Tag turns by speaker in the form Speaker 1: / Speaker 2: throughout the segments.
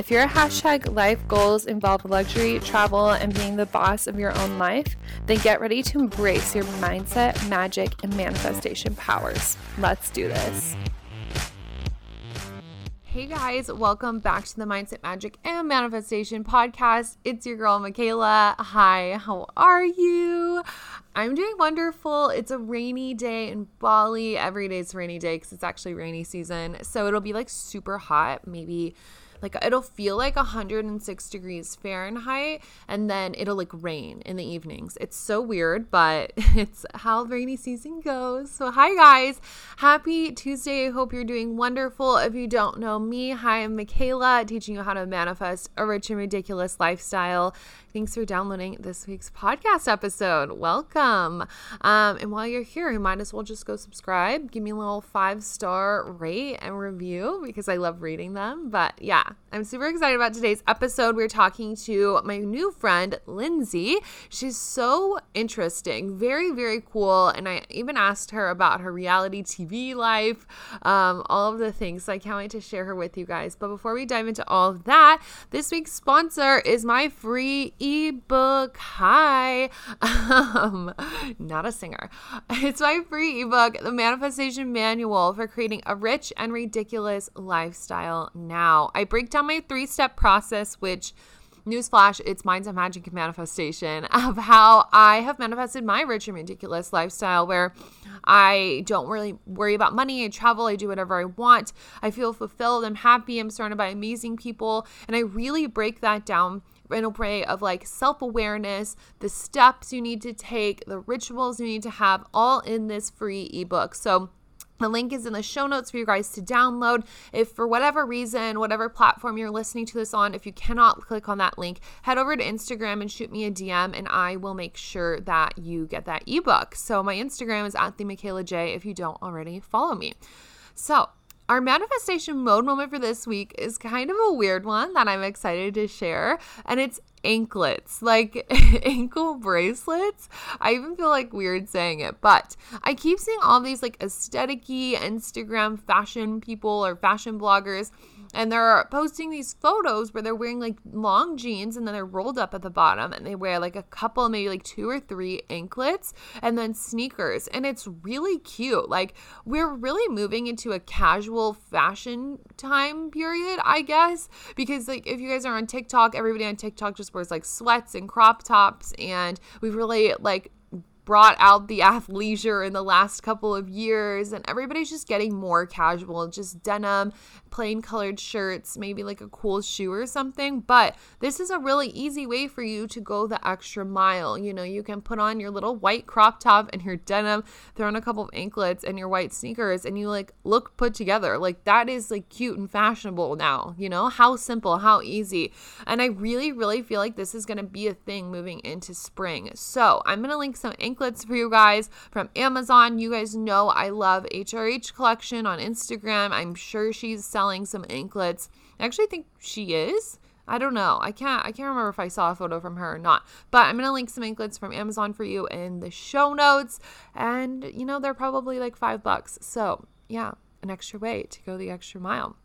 Speaker 1: If your hashtag life goals involve luxury, travel, and being the boss of your own life, then get ready to embrace your mindset, magic, and manifestation powers. Let's do this. Hey guys, welcome back to the Mindset Magic and Manifestation podcast. It's your girl Mikayla. Hi, how are you? I'm doing wonderful. It's a rainy day in Bali. Every day is a rainy day because it's actually rainy season. So it'll be like super hot, maybe like it'll feel like 106 degrees Fahrenheit and then it'll like rain in the evenings. It's so weird, but it's how rainy season goes. So, hi guys. Happy Tuesday. I hope you're doing wonderful. If you don't know me, hi, I'm Mikayla, teaching you how to manifest a rich and ridiculous lifestyle. Thanks for downloading this week's podcast episode. Welcome. Um, and while you're here, you might as well just go subscribe, give me a little five star rate and review because I love reading them. But yeah, I'm super excited about today's episode. We're talking to my new friend, Lindsay. She's so interesting, very, very cool. And I even asked her about her reality TV life, um, all of the things. So I can't wait to share her with you guys. But before we dive into all of that, this week's sponsor is my free ebook. Hi. Um, not a singer. It's my free ebook, The Manifestation Manual for Creating a Rich and Ridiculous Lifestyle Now. I break down my three step process, which newsflash, it's mindset magic and manifestation of how I have manifested my rich and ridiculous lifestyle where I don't really worry about money. I travel, I do whatever I want. I feel fulfilled, I'm happy, I'm surrounded by amazing people. And I really break that down a way of like self awareness, the steps you need to take, the rituals you need to have, all in this free ebook. So, the link is in the show notes for you guys to download. If for whatever reason, whatever platform you're listening to this on, if you cannot click on that link, head over to Instagram and shoot me a DM and I will make sure that you get that ebook. So my Instagram is at the Mikayla Jai if you don't already follow me. So our manifestation mode moment for this week is kind of a weird one that I'm excited to share, and it's anklets, like ankle bracelets. I even feel like weird saying it, but I keep seeing all these like aesthetic Instagram fashion people or fashion bloggers and they're posting these photos where they're wearing like long jeans and then they're rolled up at the bottom and they wear like a couple maybe like two or three anklets and then sneakers. And it's really cute. Like we're really moving into a casual fashion time period i guess because like if you guys are on tiktok everybody on tiktok just wears like sweats and crop tops and we've really like brought out the athleisure in the last couple of years and everybody's just getting more casual just denim plain colored shirts, maybe like a cool shoe or something. But this is a really easy way for you to go the extra mile. You know, you can put on your little white crop top and your denim, throw on a couple of anklets and your white sneakers, and you like look put together. Like that is like cute and fashionable now. You know, how simple, how easy. And I really, really feel like this is going to be a thing moving into spring. So I'm going to link some anklets for you guys from Amazon. You guys know I love HRH collection on Instagram. I'm sure she's selling some anklets. I actually think she is. I don't know. I can't I can't remember if I saw a photo from her or not. But I'm to link some anklets from Amazon for you in the show notes and you know they're probably like 5 bucks. So, yeah, an extra way to go the extra mile.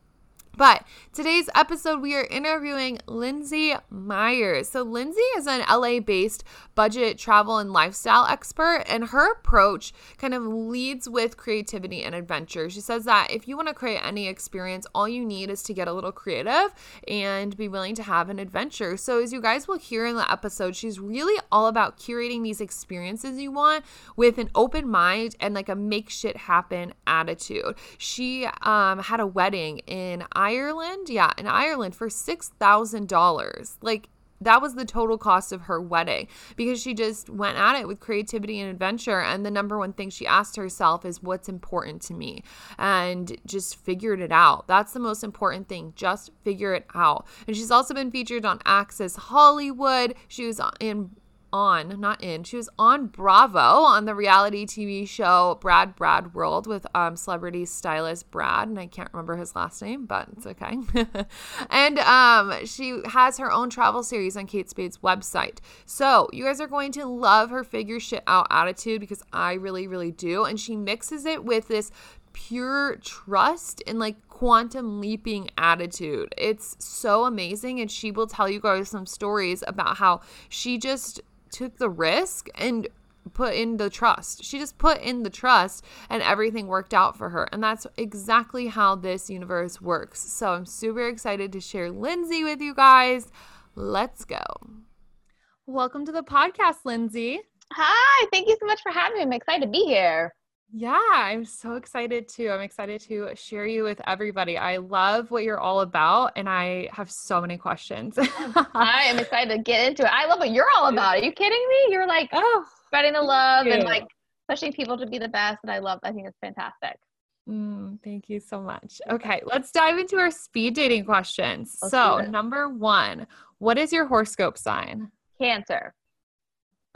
Speaker 1: But today's episode, we are interviewing Lindsay Myers. So, Lindsay is an LA based budget travel and lifestyle expert, and her approach kind of leads with creativity and adventure. She says that if you want to create any experience, all you need is to get a little creative and be willing to have an adventure. So, as you guys will hear in the episode, she's really all about curating these experiences you want with an open mind and like a make shit happen attitude. She um, had a wedding in Ireland. Yeah, in Ireland for $6,000. Like, that was the total cost of her wedding because she just went at it with creativity and adventure. And the number one thing she asked herself is, What's important to me? And just figured it out. That's the most important thing. Just figure it out. And she's also been featured on Access Hollywood. She was in on, not in, she was on Bravo on the reality TV show Brad Brad World with um, celebrity stylist Brad, and I can't remember his last name, but it's okay. and um, she has her own travel series on Kate Spade's website. So you guys are going to love her figure shit out attitude because I really, really do. And she mixes it with this pure trust and like quantum leaping attitude. It's so amazing. And she will tell you guys some stories about how she just took the risk and put in the trust. She just put in the trust and everything worked out for her. And that's exactly how this universe works. So I'm super excited to share Lindsay with you guys. Let's go. Welcome to the podcast, Lindsay.
Speaker 2: Hi, thank you so much for having me. I'm excited to be here.
Speaker 1: Yeah, I'm so excited too. I'm excited to share you with everybody. I love what you're all about, and I have so many questions.
Speaker 2: I am excited to get into it. I love what you're all about. Are you kidding me? You're like oh, spreading the love and like pushing people to be the best. And I love, I think it's fantastic.
Speaker 1: Mm, thank you so much. Okay, let's dive into our speed dating questions. Let's so, number one, what is your horoscope sign?
Speaker 2: Cancer.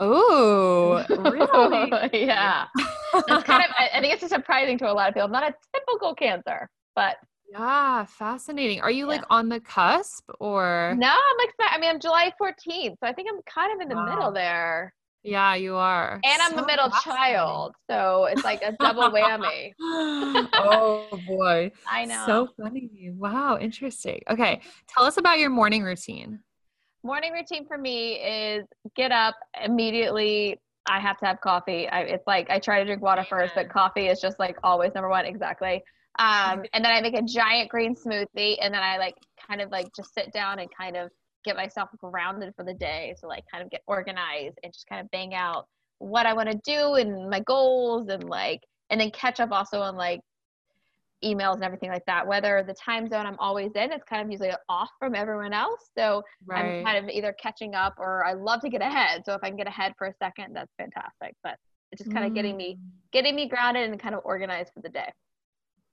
Speaker 1: Oh, really?
Speaker 2: yeah. Kind of, I think it's surprising to a lot of people. I'm not a typical Cancer, but
Speaker 1: yeah, fascinating. Are you yeah. like on the cusp or?
Speaker 2: No, I'm like, I mean, I'm July 14th, so I think I'm kind of in the wow. middle there.
Speaker 1: Yeah, you are.
Speaker 2: And I'm so a middle child, so it's like a double whammy.
Speaker 1: oh boy.
Speaker 2: I know.
Speaker 1: So funny. Wow, interesting. Okay, tell us about your morning routine
Speaker 2: morning routine for me is get up immediately. I have to have coffee. I, it's like I try to drink water first, but coffee is just like always number one. Exactly. Um, and then I make a giant green smoothie, and then I like kind of like just sit down and kind of get myself grounded for the day. So like kind of get organized and just kind of bang out what I want to do and my goals and like and then catch up also on like emails and everything like that. Whether the time zone I'm always in, it's kind of usually off from everyone else. So right. I'm kind of either catching up or I love to get ahead. So if I can get ahead for a second, that's fantastic. But it's just kind of mm. getting me mm. getting me grounded and kind of organized for the day.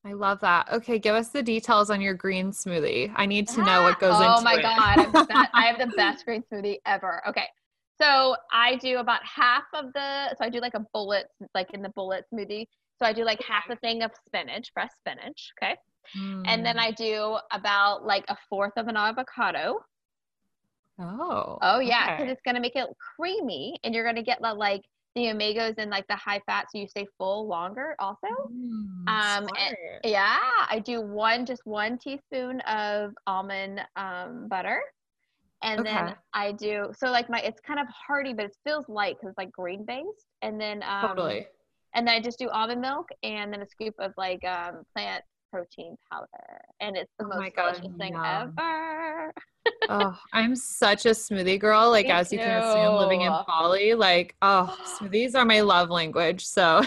Speaker 1: I love that. Okay, give us the details on your green smoothie. I need to know what goes oh into it.
Speaker 2: Oh my god, I have the best green smoothie ever. Okay. So I do about half of the so I do like a bullet like in the bullet smoothie. So I do like half a thing of spinach, fresh spinach. Okay. Mm. And then hmm. I do about like a fourth of an avocado.
Speaker 1: Oh.
Speaker 2: Oh yeah, because okay. it's gonna make it creamy, and you're gonna get the like the omegas and like the high fat, so you stay full longer. Also, mm, um, yeah, I do one just one teaspoon of almond um, butter, and okay. then I do so like my it's kind of hearty, but it feels light because it's like green based, and then um,
Speaker 1: totally
Speaker 2: and then I just do almond milk and then a scoop of like um, plant protein powder, and it's the oh most delicious God, thing ever.
Speaker 1: oh, I'm such a smoothie girl. Like Me as you can assume, living in Bali, like oh, smoothies are my love language. So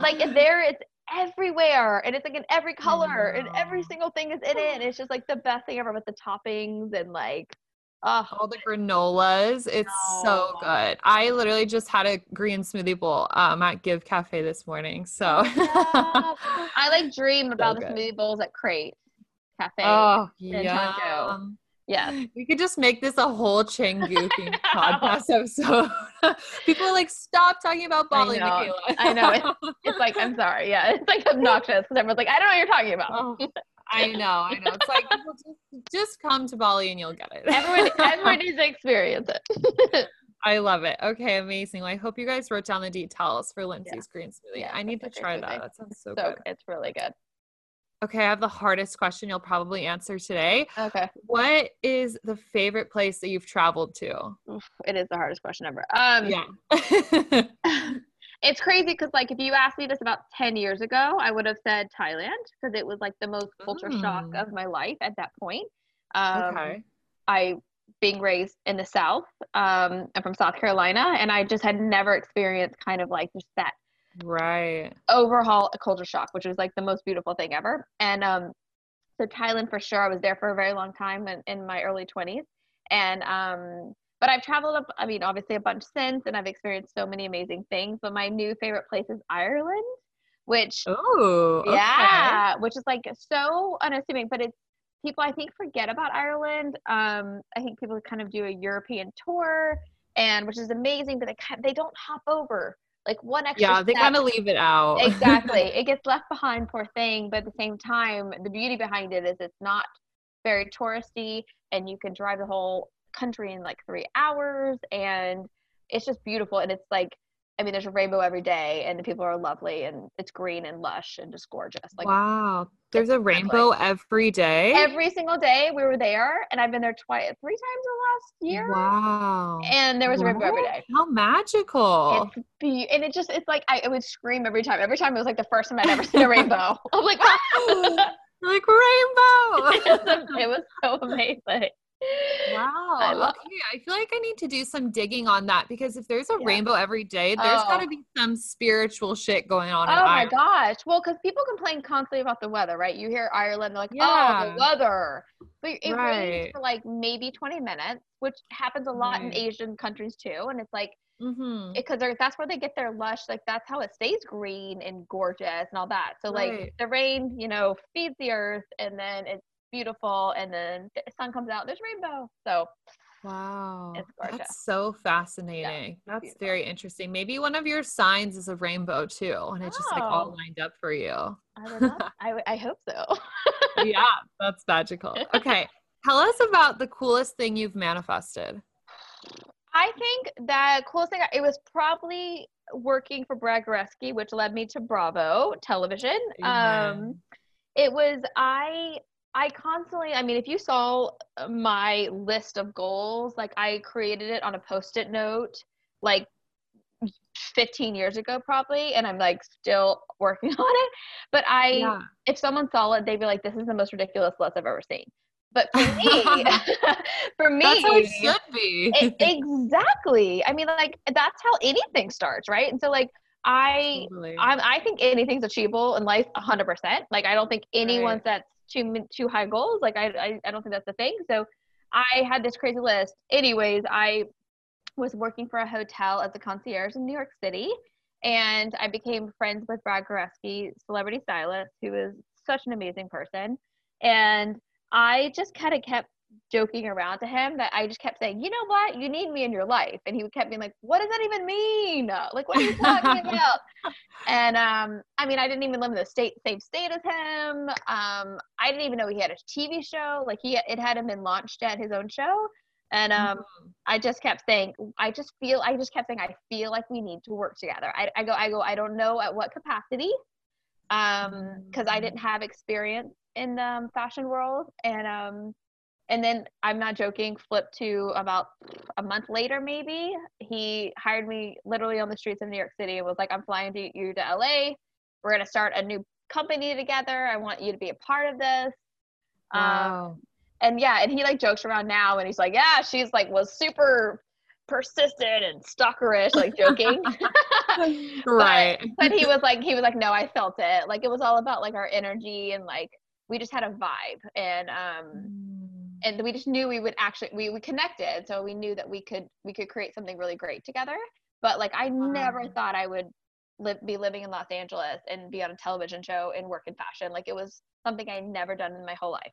Speaker 2: like there, it's everywhere, and it's like in every color, and every single thing is in it. It's just like the best thing ever with the toppings and like
Speaker 1: Oh, all the granolas. It's no. so good. I literally just had a green smoothie bowl um, at Give Cafe this morning. So
Speaker 2: I like dream about so the smoothie bowls at Crate Cafe. Oh, yeah. Yeah.
Speaker 1: We could just make this a whole Canggu podcast episode. People like, stop talking about Bali,
Speaker 2: I know. I know. It's, it's, like, I'm sorry. Yeah. It's like obnoxious because everyone's like, I don't know what you're talking about. Oh.
Speaker 1: I know, I know. It's like just, just come to Bali and you'll get it.
Speaker 2: everyone, everyone needs to experience it.
Speaker 1: I love it. Okay, amazing. Well, I hope you guys wrote down the details for Lindsay's yeah. green smoothie. Yeah, I need to try that. That sounds so, so good.
Speaker 2: It's really good.
Speaker 1: Okay, I have the hardest question you'll probably answer today.
Speaker 2: Okay.
Speaker 1: What is the favorite place that you've traveled to?
Speaker 2: It is the hardest question ever. Um,
Speaker 1: yeah.
Speaker 2: it's crazy because like if you asked me this about 10 years ago i would have said thailand because it was like the most culture mm. shock of my life at that point. Um, okay. I being raised in the south um, i'm from south carolina and i just had never experienced kind of like just that
Speaker 1: right.
Speaker 2: overhaul a culture shock which was like the most beautiful thing ever. And um so thailand for sure i was there for a very long time in, in my early 20s and um but I've traveled up, I mean, obviously a bunch since, and I've experienced so many amazing things. But my new favorite place is Ireland, which,
Speaker 1: oh,
Speaker 2: okay. yeah, which is like so unassuming, but it's people I think forget about Ireland. Um, I think people kind of do a European tour, and which is amazing, but they kind they don't hop over like one extra.
Speaker 1: Yeah, they kind of leave it out.
Speaker 2: exactly, it gets left behind, poor thing. But at the same time, the beauty behind it is it's not very touristy, and you can drive the whole country in like three hours, and it's just beautiful. And it's like I mean, there's a rainbow every day, and the people are lovely, and it's green and lush and just gorgeous.
Speaker 1: Like wow, there's a rainbow every day.
Speaker 2: Every single day we were there, and I've been there twice, three times in the last year.
Speaker 1: Wow!
Speaker 2: And there was a rainbow every day.
Speaker 1: How magical!
Speaker 2: It's be- and it just it's like I, would scream every time. Every time it was like the first time I'd ever seen a rainbow. I'm like,
Speaker 1: like rainbow.
Speaker 2: it was so amazing.
Speaker 1: Wow. I okay. I feel like I need to do some digging on that because if there's a yeah. rainbow every day, there's oh. got to be some spiritual shit going on.
Speaker 2: Oh my gosh. Well, because people complain constantly about the weather, right? You hear Ireland, they're like, yeah. oh, the weather. But it right. rains for like maybe 20 minutes, which happens a lot right. in Asian countries too. And it's like, mm-hmm. because that's where they get their lush. Like that's how it stays green and gorgeous and all that. So right. like the rain, you know, feeds the earth and then it's beautiful and then the sun comes out there's rainbow. So
Speaker 1: wow. it's gorgeous. That's so fascinating. Yeah, that's beautiful. very interesting. Maybe one of your signs is a rainbow too and it's oh. just like all oh. lined up for you.
Speaker 2: I, don't know. I, I hope so.
Speaker 1: Yeah that's magical. Okay tell us about the coolest thing you've manifested.
Speaker 2: I think the coolest thing it was probably working for brad goreski which led me to bravo television. Um it was i I constantly, I mean, if you saw uh, my list of goals, like I created it on a post it note like 15 years ago, probably, and I'm like still working on it. But I, yeah. if someone saw it, they'd be like, this is the most ridiculous list I've ever seen. But for me, for me,
Speaker 1: that's how it should be.
Speaker 2: it, exactly. I mean, like that's how anything starts, right? And so, like, I, totally. I, I think anything's achievable in life, hundred percent. Like, I don't think anyone right. that's too too high goals. Like I, I I don't think that's the thing. So I had this crazy list. Anyways, I was working for a hotel as a concierge in New York City, and I became friends with Brad Goreski, celebrity stylist, who is such an amazing person. And I just kind of kept joking around to him that I just kept saying, you know what, you need me in your life. And he kept being like, what does that even mean? Like, what are you talking about? And um, I mean, I didn't even live in the state same state as him. Um, I didn't even know he had a TV show. Like he, it hadn't been launched at his own show. And um, mm-hmm. I just kept saying, I just feel, I just kept saying, I feel like we need to work together. I, I go, I go, I don't know at what capacity, um, because I didn't have experience in the um, fashion world, and um, and then I'm not joking, flipped to about a month later, maybe he hired me literally on the streets of New York City and was like, I'm flying to you to LA. We're going to start a new company together. I want you to be a part of this. Um, wow. Um, and yeah, and he like jokes around now and he's like, yeah, she's like was super persistent and stalkerish, like joking.
Speaker 1: right.
Speaker 2: but, but he was like, he was like, no, I felt it. Like it was all about like our energy and like we just had a vibe. And um mm and we just knew we would actually we, we connected so we knew that we could we could create something really great together but like i never thought i would live, be living in los angeles and be on a television show and work in fashion like it was something i never done in my whole life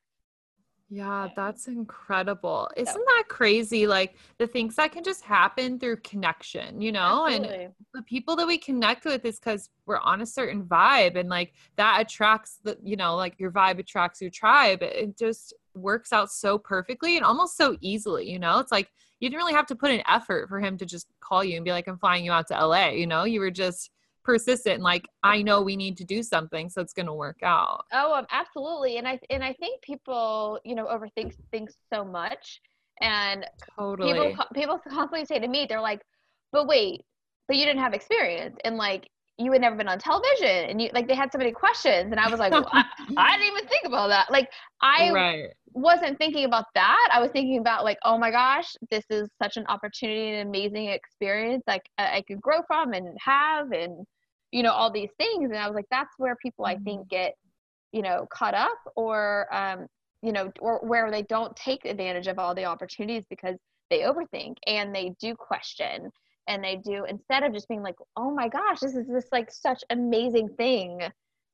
Speaker 1: yeah, that's incredible. Isn't that crazy? Like the things that can just happen through connection, you know? Absolutely. And the people that we connect with is because we're on a certain vibe and like that attracts the, you know, like your vibe attracts your tribe. It just works out so perfectly and almost so easily, you know? It's like you didn't really have to put an effort for him to just call you and be like, I'm flying you out to LA, you know? You were just persistent and like i know we need to do something so it's going to work out
Speaker 2: oh um, absolutely and i and i think people you know overthink things so much and
Speaker 1: totally
Speaker 2: people people constantly say to me they're like but wait but you didn't have experience and like you had never been on television and you like they had so many questions and i was like well, I, I, didn't even think about that like i right. wasn't thinking about that i was thinking about like oh my gosh this is such an opportunity and amazing experience like I, I could grow from and have and you know all these things and i was like that's where people i think mm-hmm. get you know caught up or um you know or where they don't take advantage of all the opportunities because they overthink and they do question and they do instead of just being like oh my gosh this is this like such amazing thing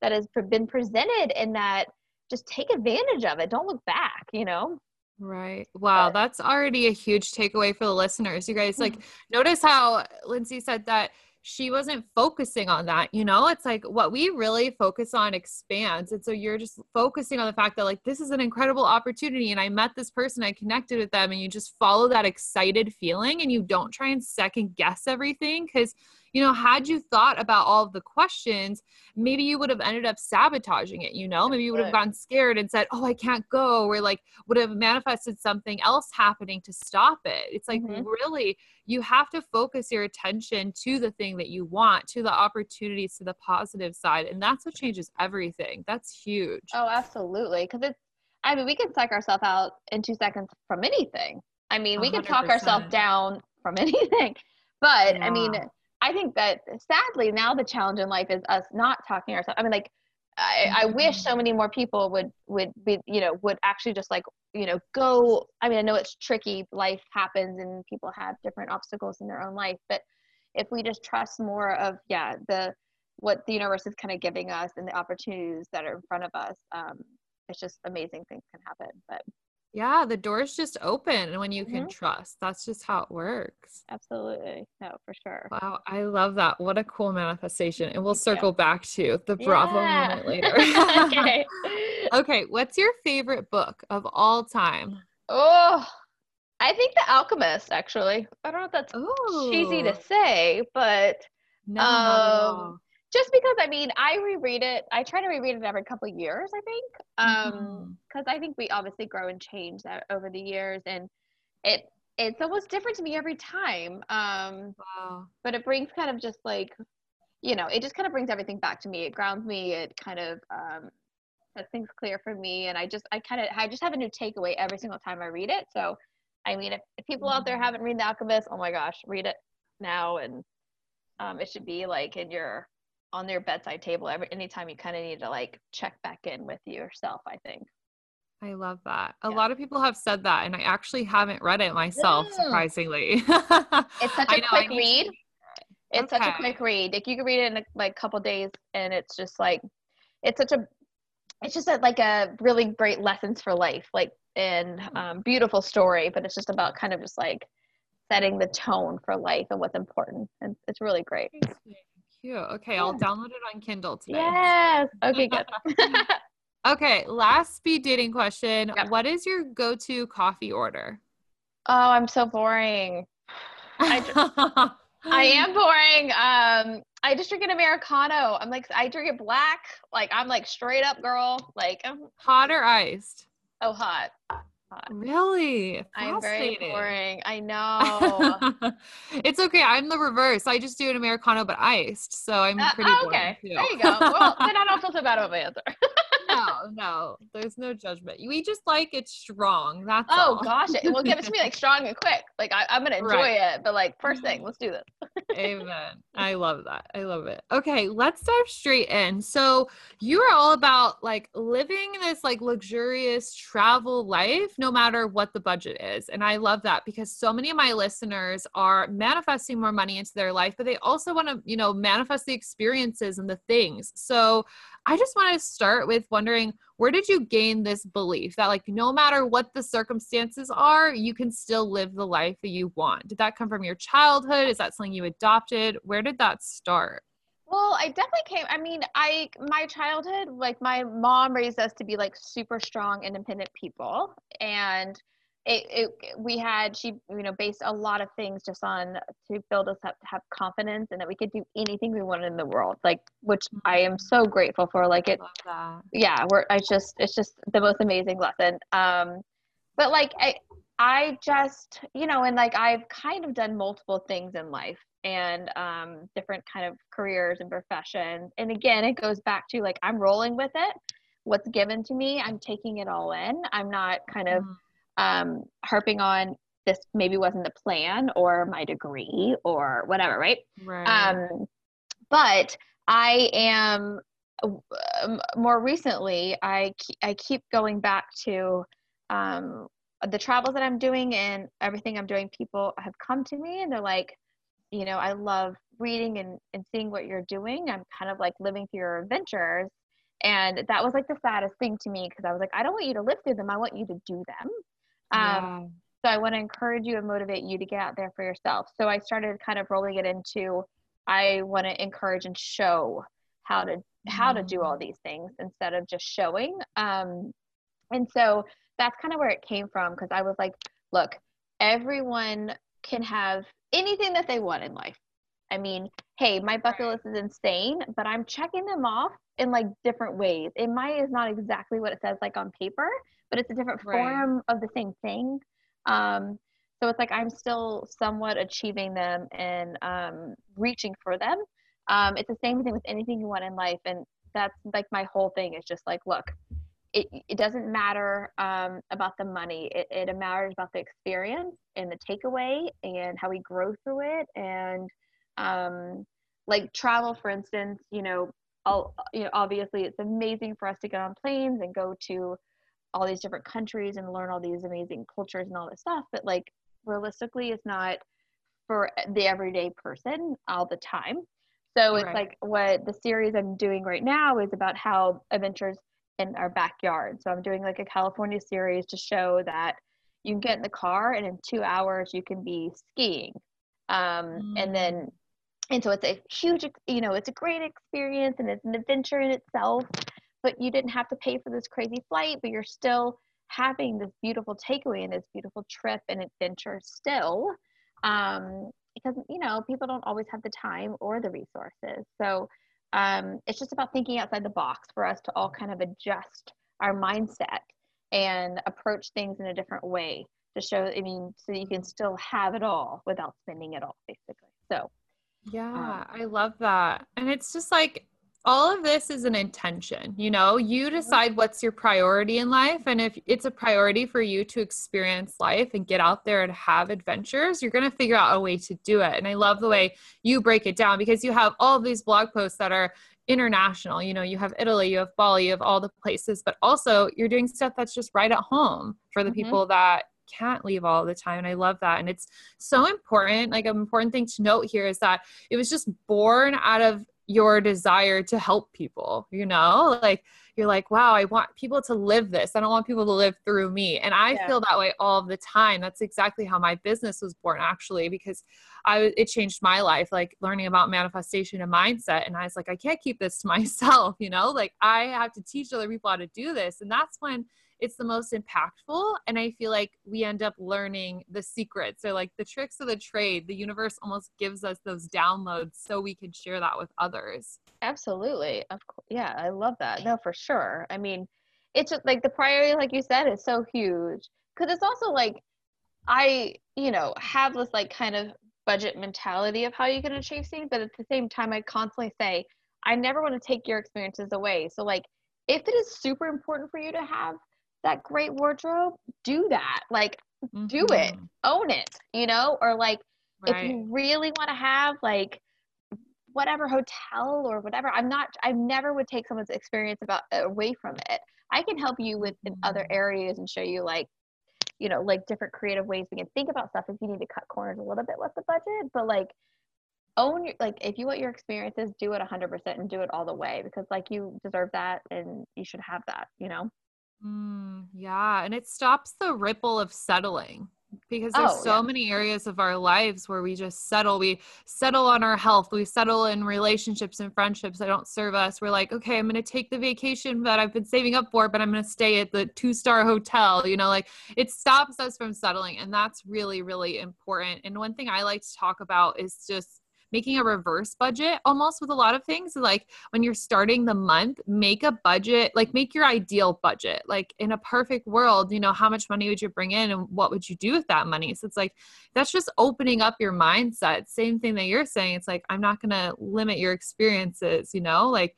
Speaker 2: that has been presented and that just take advantage of it don't look back you know
Speaker 1: Right. Wow. But, that's already a huge takeaway for the listeners. You guys, like, hmm. notice how Lindsay said that she wasn't focusing on that you know? It's like what we really focus on expands. And so you're just focusing on the fact that like this is an incredible opportunity and i met this person i connected with them and you just follow that excited feeling and you don't try and second guess everything because you know, had you thought about all of the questions, maybe you would have ended up sabotaging it, you know, maybe you would have gotten scared and said, Oh, I can't go, or like would have manifested something else happening to stop it. It's like mm-hmm. really, you have to focus your attention to the thing that you want, to the opportunities, to the positive side. And that's what changes everything. That's huge.
Speaker 2: Oh, absolutely. Because it's, I mean, we can psych ourselves out in two seconds from anything. I mean, we 100%. can talk ourselves down from anything. But yeah. I mean, I think that sadly now the challenge in life is us not talking ourselves. I mean, like I, I wish so many more people would would be you know would actually just like you know go. I mean, I know it's tricky. Life happens and people have different obstacles in their own life, but if we just trust more of yeah the what the universe is kind of giving us and the opportunities that are in front of us, um, it's just amazing things can happen. But
Speaker 1: yeah, the doors just open when you can mm-hmm. trust. That's just how it works.
Speaker 2: Absolutely. No, for sure.
Speaker 1: Wow, I love that. What a cool manifestation. And we'll circle back to the Bravo yeah. moment later. okay. okay, what's your favorite book of all time?
Speaker 2: Oh, I think The Alchemist, actually. I don't know if that's Ooh. cheesy to say, but no, um, just because I mean I reread it. I try to reread it every couple years. I think um because mm-hmm. I think we obviously grow and change that over the years, and it it's almost different to me every time. Um, wow. But it brings kind of just like you know it just kind of brings everything back to me. It grounds me. It kind of um, sets things clear for me, and I just I kind of I just have a new takeaway every single time I read it. So I mean, if, if people out there mm-hmm. haven't read The Alchemist, oh my gosh, read it now and um, it should be like in your on their bedside table every anytime you kind of need to like check back in with yourself i think
Speaker 1: i love that a yeah. lot of people have said that and i actually haven't read it myself mm. surprisingly
Speaker 2: it's such a quick read to... it's okay. such a quick read like you can read it in like a, couple days and it's just like it's such a it's just a, like a really great lessons for life like and mm. um, beautiful story but it's just about kind of just like setting the tone for life and what's important and it's really great
Speaker 1: cute. Okay, yeah. I'll download it on Kindle today.
Speaker 2: Yes. Okay, good.
Speaker 1: okay, last speed dating question. Yep. What is your go-to coffee order?
Speaker 2: Oh, I'm so boring. I, just, I am boring. Um, I just drink an americano. I'm like, I drink it black. Like, I'm like straight up girl. Like, I'm,
Speaker 1: hot or iced?
Speaker 2: Oh, hot.
Speaker 1: Really?
Speaker 2: I'm very boring. I know.
Speaker 1: it's okay. I'm the reverse. I just do an Americano but iced. So I'm uh, pretty uh, okay.
Speaker 2: There you go. Well, then I don't feel so bad about my answer.
Speaker 1: no, no. There's no judgment. We just like it strong. That's
Speaker 2: oh
Speaker 1: all.
Speaker 2: gosh. It, well, give it to me like strong and quick. Like I, am gonna enjoy right. it, but like first thing, mm-hmm. let's do this.
Speaker 1: Amen. I love that. I love it. Okay, let's dive straight in. So you are all about like living this like luxurious travel life, no matter what the budget is. And I love that because so many of my listeners are manifesting more money into their life, but they also want to, you know, manifest the experiences and the things. So I just want to start with wondering where did you gain this belief that like no matter what the circumstances are, you can still live the life that you want? Did that come from your childhood? Is that something you adopted? Where did that start?
Speaker 2: Well, I definitely came. I mean, I my childhood, like my mom raised us to be like super strong, independent people, and it, it, we had she you know based a lot of things just on to build us up to have confidence and that we could do anything we wanted in the world like which i am so grateful for like it yeah we're i just it's just the most amazing lesson. Um but like i i just you know and like i've kind of done multiple things in life and um different kind of careers and professions. And again it goes back to like i'm rolling with it. What's given to me i'm taking it all in. I'm not kind of mm um, harping on this maybe wasn't the plan or my degree or whatever, right? Right. Um, but I am um, more recently, I I keep going back to um, the travels that I'm doing and everything I'm doing. People have come to me and they're like, you know, I love reading and, and seeing what you're doing. I'm kind of like living through your adventures. And that was like the saddest thing to me because I was like, I don't want you to live through them. I want you to do them Um, so I want to encourage you and motivate you to get out there for yourself. So I started kind of rolling it into I want to encourage and show how to how to do all mm. these things instead of just showing. Um, and so that's kind of where it came from because I was like, look, everyone can have anything that they want in life. I mean, hey, my bucket list is insane, but I'm checking them off in like different ways. It might is not exactly what it says like on paper, but it's a different right. form of the same thing. Um, so it's like I'm still somewhat achieving them and um, reaching for them. Um, it's the same thing with anything you want in life, and that's like my whole thing is just like, look, it, it doesn't matter um, about the money. It, it matters about the experience and the takeaway and how we grow through it. And um, like travel, for instance, you know, all, you know, obviously it's amazing for us to get on planes and go to all these different countries and learn all these amazing cultures and all this stuff. But like realistically, it's not for the everyday person all the time. So it's right. like what the series I'm doing right now is about how adventures in our backyard. So I'm doing like a California series to show that you can get in the car and in two hours you can be skiing. Um, mm. And then, mm. and so it's a huge, you know, it's a great experience and it's an adventure in itself, but you didn't have to pay for this crazy flight, but you're still having this beautiful takeaway and this beautiful trip and adventure still. Um, because, you know, people don't always have the time or the resources. So, um, it's just about thinking outside the box for us to all kind of adjust our mindset and approach things in a different way to show i mean so you can still have it all without spending it all basically so
Speaker 1: yeah um, i love that and it's just like all of this is an intention you know you mm-hmm. decide what's your priority in life and if it's a priority for you to experience life and get out there and have adventures you're going to figure out a way to do it and i love the way you break it down because you have all these blog posts that are international you know you have italy you have bali you have all the places but also you're doing stuff that's just right at home for the mm-hmm. people that can't leave all the time and i love that and it's so important like an important thing to note here is that it was just born out of your desire to help people, you know? Like you're like, wow, I want people to live this. I don't want people to live through me. And I yeah. feel that way all the time. That's exactly how my business was born actually because I it changed my life like learning about manifestation and mindset and I was like, I can't keep this to myself, you know? Like I have to teach other people how to do this. And that's when it's the most impactful and i feel like we end up learning the secrets so like the tricks of the trade. The universe almost gives us those downloads so we can share that with others.
Speaker 2: Absolutely. Of course yeah i love that. No for sure. I mean it's just like the priority like you said is so huge. Because it's also like i you know have this like kind of budget mentality of how you can achieve things but at the same time i constantly say i never want to take your experiences away. So like if it is super important for you to have that great wardrobe, do that. Like, mm-hmm. do it, own it, you know? Or like, right. if you really want to have like whatever hotel or whatever, I'm not, I never would take someone's experience about away from it. I can help you with in other mm-hmm. areas and show you like, you know, like different creative ways we can think about stuff if you need to cut corners a little bit with the budget, but like, own your like if you want your experiences do it 100% and do it all the way because like you deserve that and you should have that you know
Speaker 1: Mm, yeah. And it stops the ripple of settling because there's oh, so yeah. many areas of our lives where we just settle we settle on our health we settle in relationships and friendships that don't serve us we're like okay i'm going to take the vacation that i've been saving up for but i'm going to stay at the two star hotel you know like it stops us from settling and that's really really important and one thing i like to talk about is just making a reverse budget almost with a lot of things. Like when you're starting the month, make a budget, like make your ideal budget. Like in a perfect world, you know, how much money would you bring in and what would you do with that money? So it's like that's just opening up your mindset. Same thing that you're saying. It's like, I'm not going to limit your experiences, you know, like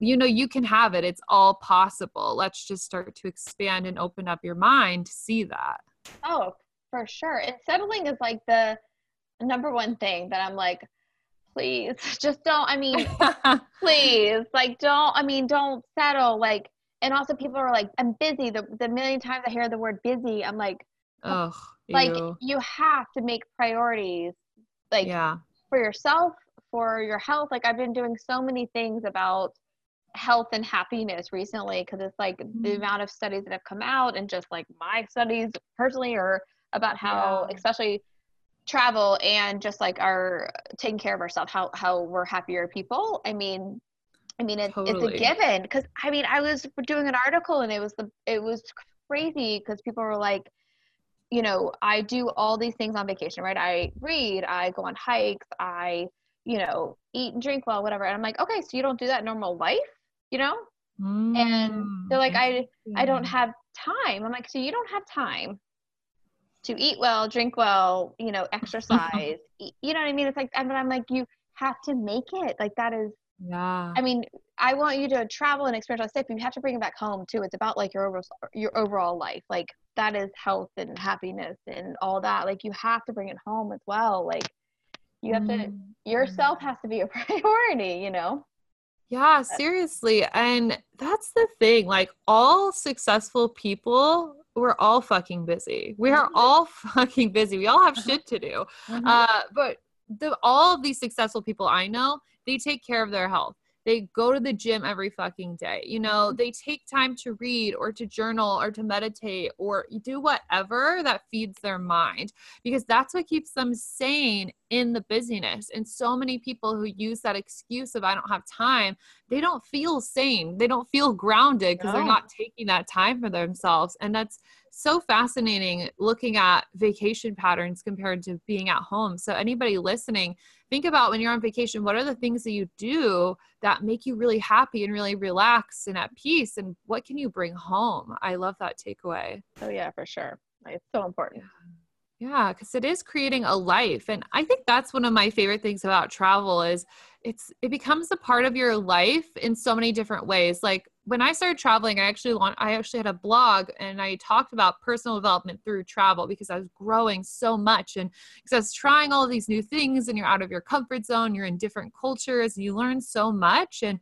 Speaker 1: you know you can have it it's all possible let's just start to expand and open up your mind to see that
Speaker 2: oh for sure and settling is like the number one thing that i'm like please just don't i mean please like don't i mean don't settle like and also people are like i'm busy the, the million times i hear the word busy i'm like oh like you have to make priorities like yeah for yourself for your health like i've been doing so many things about health and happiness recently because it's like mm-hmm. the amount of studies that have come out and just like my studies personally are about how yeah. especially travel and just like our taking care of ourselves how how we're happier people. I mean i mean it, totally. it's a given because i mean i was doing an article and it was the it was crazy because people were like you know i do all these things on vacation right? I read i go on hikes i you know eat and drink well whatever. And i'm like okay so you don't do that normal life you know? Mm, and they're like i i don't have time. I'm like so you don't have time to eat well, drink well, you know, exercise. you know what I mean? It's like, but I'm like, you have to make it. Like that is.
Speaker 1: Yeah.
Speaker 2: I mean, I want you to travel and experience life, but you have to bring it back home too. It's about like your overall, your overall life. Like that is health and happiness and all that. Like you have to bring it home as well. Like you have to, mm-hmm. yourself has to be a priority, you know?
Speaker 1: Yeah, seriously. And that's the thing. Like all successful people we're all fucking busy. We are mm-hmm. all fucking busy. We all have uh-huh. shit to do. Mm-hmm. Uh, but the all of these successful people I know, they take care of their health. They go to the gym every fucking day. You know, mm-hmm. they take time to read or to journal or to meditate or do whatever that feeds their mind because that's what keeps them sane in the busyness. And so many people who use that excuse of I don't have time, they don't feel sane. They don't feel grounded because no. they're not taking that time for themselves. And that's so fascinating looking at vacation patterns compared to being at home. So, anybody listening, think about when you're on vacation, what are the things that you do that make you really happy and really relaxed and at peace? And what can you bring home? I love that takeaway.
Speaker 2: Oh, yeah, for sure. It's so important.
Speaker 1: Yeah, because it is creating a life. And I think that's one of my favorite things about travel is it's it becomes a part of your life in so many different ways. Like when I started traveling, I actually want I actually had a blog and I talked about personal development through travel because I was growing so much and because I was trying all these new things and you're out of your comfort zone, you're in different cultures, you learn so much and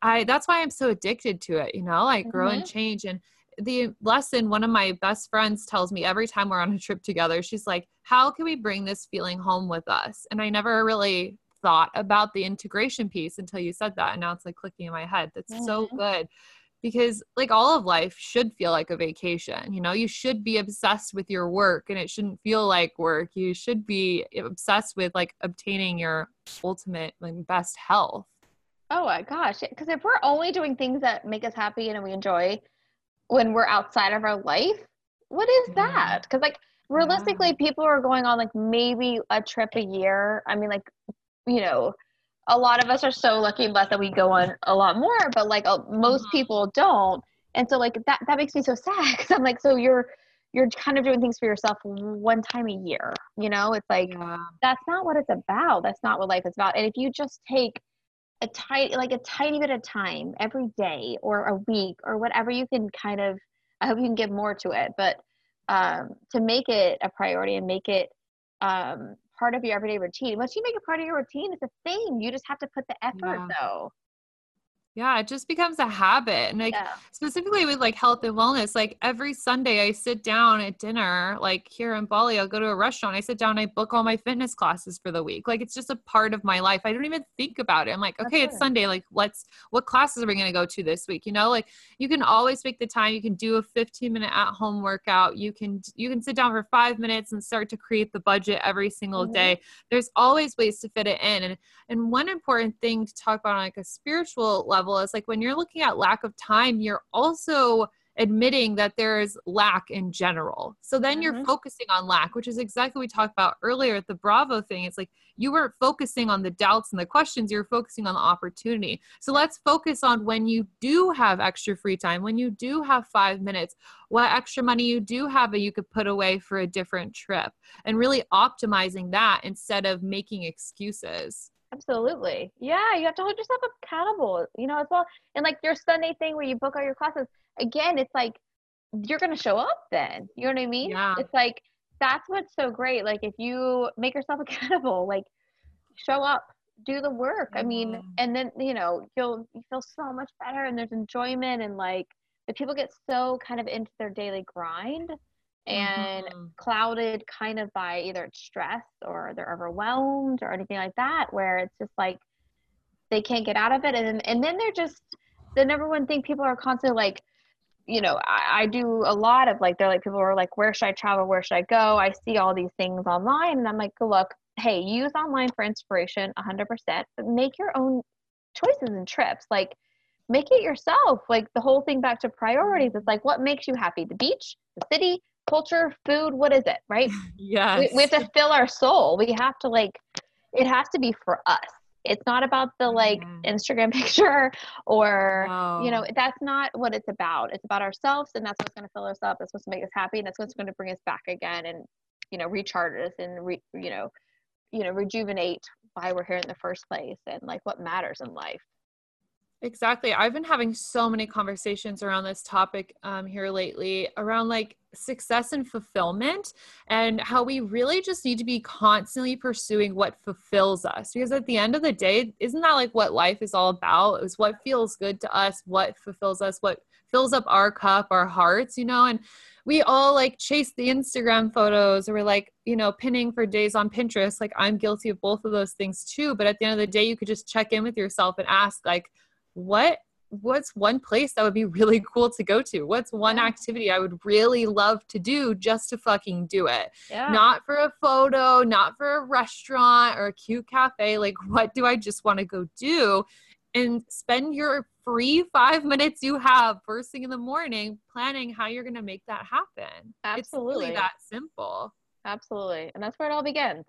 Speaker 1: I that's why I'm so addicted to it, you know, like mm-hmm. grow and mm-hmm. change and the lesson one of my best friends tells me every time we're on a trip together she's like how can we bring this feeling home with us and i never really thought about the integration piece until you said that and now it's like clicking in my head that's mm-hmm. so good because like all of life should feel like a vacation you know you should be obsessed with your work and it shouldn't feel like work you should be obsessed with like obtaining your ultimate like best health
Speaker 2: oh my gosh because if we're only doing things that make us happy and we enjoy when we're outside of our life what is yeah. that because like realistically yeah. people are going on like maybe a trip a year i mean like you know, a lot of us are so lucky and blessed that we go on a lot more, but like uh, most mm-hmm. people don't. And so like that that makes me so sad because I'm like, so you're you're kind of doing things for yourself one time a year. You know, it's like yeah. that's not what it's about. That's not what life is about. And if you just take a tiny like a tiny bit of time every day or a week or whatever you can kind of I hope you can give more to it, but um, to make it a priority and make it um, part of your everyday routine. Once you make it part of your routine, it's a thing. You just have to put the effort yeah. though.
Speaker 1: Yeah, it just becomes a habit. And like yeah. specifically with like health and wellness, like every Sunday I sit down at dinner, like here in Bali, I'll go to a restaurant, I sit down, I book all my fitness classes for the week. Like it's just a part of my life. I don't even think about it. I'm like, okay, it's Sunday. Like let's what classes are we gonna go to this week? You know, like you can always make the time. You can do a 15 minute at home workout. You can you can sit down for five minutes and start to create the budget every single mm-hmm. day. There's always ways to fit it in. And and one important thing to talk about on like a spiritual level level is like when you're looking at lack of time, you're also admitting that there's lack in general. So then mm-hmm. you're focusing on lack, which is exactly what we talked about earlier at the Bravo thing. It's like you weren't focusing on the doubts and the questions, you're focusing on the opportunity. So let's focus on when you do have extra free time, when you do have five minutes, what extra money you do have that you could put away for a different trip, and really optimizing that instead of making excuses.
Speaker 2: Absolutely. Yeah, you have to hold yourself accountable, you know, as well. And like your Sunday thing where you book all your classes, again, it's like you're going to show up then. You know what I mean?
Speaker 1: Yeah.
Speaker 2: It's like that's what's so great. Like if you make yourself accountable, like show up, do the work. Mm-hmm. I mean, and then, you know, you'll you feel so much better and there's enjoyment and like the people get so kind of into their daily grind and mm-hmm. clouded kind of by either stress or they're overwhelmed or anything like that where it's just like they can't get out of it. And and then they're just the number one thing people are constantly like you know I, I do a lot of like they're like people are like where should i travel? Where should i go? I see all these things online and i'm like look hey use online for inspiration 100% but make your own choices and trips like make it yourself. Like the whole thing back to priorities it's like what makes you happy? The beach? The city culture food what is it right?
Speaker 1: Yes
Speaker 2: we, we have to fill our soul. We have to like it has to be for us. It's not about the like
Speaker 1: Mhm.
Speaker 2: instagram picture or you know that's not what it's about. It's about ourselves and that's what's going to fill us up. That's what's going to make us happy and that's what's going to bring us back again and you know recharge us and re, you know you know rejuvenate why we're here in the first place and like what matters in life
Speaker 1: Exactly. I've been having so many conversations around this topic um, here lately around like success and fulfillment and how we really just need to be constantly pursuing what fulfills us. Because at the end of the day, isn't that like what life is all about? Is what feels good to us, what fulfills us, what fills up our cup, our hearts, you know? And we all like chase the Instagram photos or we're like, you know, pinning for days on Pinterest. Like I'm guilty of both of those things too. But at the end of the day, you could just check in with yourself and ask, like, what what's one place that would be really cool to go to? What's one
Speaker 2: Yeah.
Speaker 1: activity i would really love to do just to fucking do it?
Speaker 2: Yeah.
Speaker 1: Not for a photo not for a restaurant or a cute cafe. Like what do i just want to go do? And spend your free five minutes you have first thing in the morning planning how you're going to make that happen. It's
Speaker 2: Absolutely.
Speaker 1: really that simple.
Speaker 2: Absolutely. And that's where it all begins.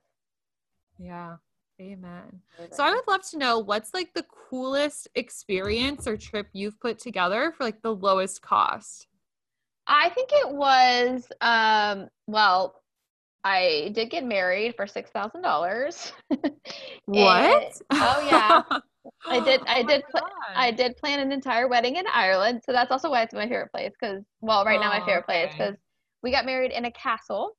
Speaker 1: Yeah amen So I would love to know what's like the coolest experience or trip you've put together for like the lowest cost.
Speaker 2: I think it was um well I did get married for six thousand dollars.
Speaker 1: What?
Speaker 2: oh, yeah. I did- I
Speaker 1: Oh
Speaker 2: did
Speaker 1: God.
Speaker 2: I did plan an entire wedding in Ireland, so that's also why it's my favorite place. Because well, right now my
Speaker 1: Oh,
Speaker 2: favorite place because we got married in a castle.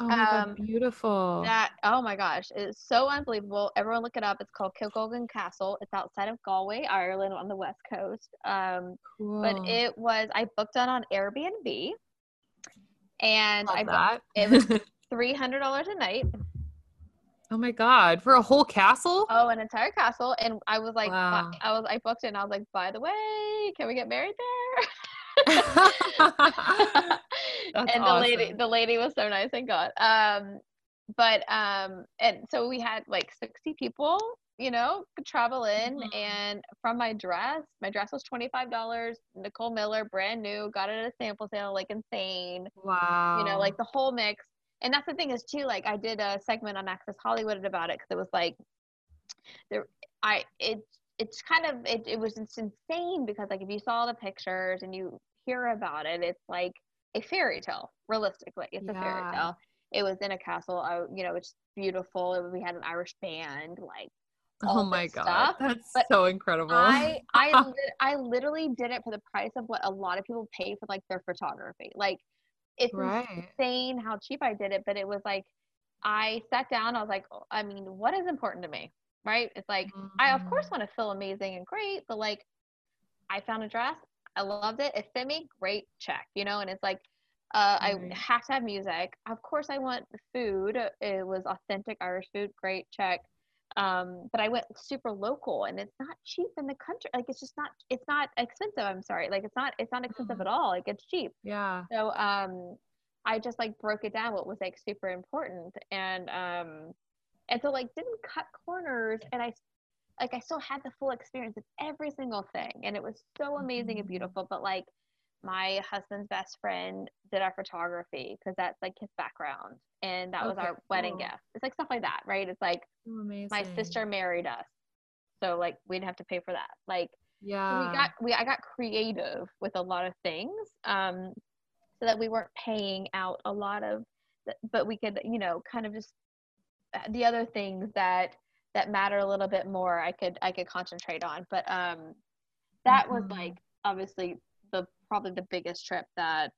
Speaker 1: Oh my
Speaker 2: um,
Speaker 1: god, beautiful.
Speaker 2: That oh my gosh, it's so unbelievable. Everyone look it up. It's called Kilcolgan Castle. It's outside of Galway, Ireland, on the west coast. Um,
Speaker 1: cool.
Speaker 2: but it was I booked it on Airbnb, and
Speaker 1: Love
Speaker 2: I booked it was three hundred dollars a night.
Speaker 1: oh my god, for a whole castle?
Speaker 2: Oh, an entire castle, and I was like,
Speaker 1: Wow.
Speaker 2: I was I booked it, and I was like, by the way, can we get married there? And the lady, the lady was so nice, thank God. Um, but um, and so we had like sixty people, you know, could travel in,
Speaker 1: Mhm.
Speaker 2: and from my dress, my dress was twenty five dollars. Nicole Miller, brand new, got it at a sample sale, like insane.
Speaker 1: wow.
Speaker 2: you know, like the whole mix. And that's the thing is too, like I did a segment on Access Hollywood about it because it was like there I it it's kind of it, it was it's insane because like if you saw the pictures and you hear about it, it's like a fairy tale, realistically. It's a fairy tale. It was in a castle, I, you know, it's beautiful. It, we had an Irish band, like
Speaker 1: oh my god,
Speaker 2: stuff.
Speaker 1: that's
Speaker 2: But
Speaker 1: so incredible.
Speaker 2: I I lit- I literally did it for the price of what a lot of people pay for like their photography. Like it's
Speaker 1: right.
Speaker 2: insane how cheap I did it, but it was like I sat down. I was like, oh, I mean, what is important to me, right? It's like I of course
Speaker 1: Mhm.
Speaker 2: want to feel amazing and great, but like I found a dress, I loved it, it fit me, great check, you know. And it's like uh, I have to have music. Of course, I want food. It was authentic Irish food, great check. Um, but I went super local, and it's not cheap in the country. Like it's just not. It's not expensive. I'm sorry. Like it's not. It's not expensive
Speaker 1: Mhm.
Speaker 2: at all. Like it's cheap.
Speaker 1: Yeah.
Speaker 2: So um, I just like broke it down what was like super important, and um, and so like didn't cut corners, and I like I still had the full experience of every single thing, and it was so amazing and
Speaker 1: Mhm.
Speaker 2: beautiful. But like my husband's best friend did our photography because that's like his background, and that was
Speaker 1: Okay,
Speaker 2: our wedding gift. It's like stuff like that, right? It's like
Speaker 1: amazing.
Speaker 2: my sister married us, so like we didn't have to pay for that. Like
Speaker 1: Yeah.
Speaker 2: we got we I got creative with a lot of things um so that we weren't paying out a lot of but we could you know kind of just uh, the other things that that matter a little bit more I could I could concentrate on but um that was
Speaker 1: Mhm.
Speaker 2: like obviously the probably the biggest trip that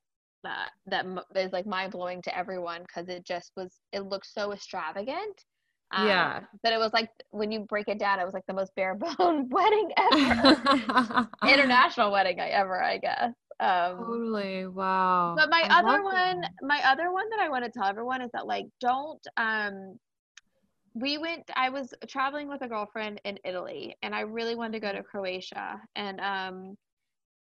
Speaker 2: that that is like mind blowing to everyone because it just was it looked so extravagant um,
Speaker 1: Yeah.
Speaker 2: but it was like when you break it down it was like the most bare bone wedding ever international wedding I ever, I guess. Um,
Speaker 1: Totally. Wow.
Speaker 2: but my
Speaker 1: I
Speaker 2: other one,
Speaker 1: that.
Speaker 2: my other one that I want to tell everyone is that like don't um we went i was traveling with a girlfriend in italy and i really wanted to go to croatia and um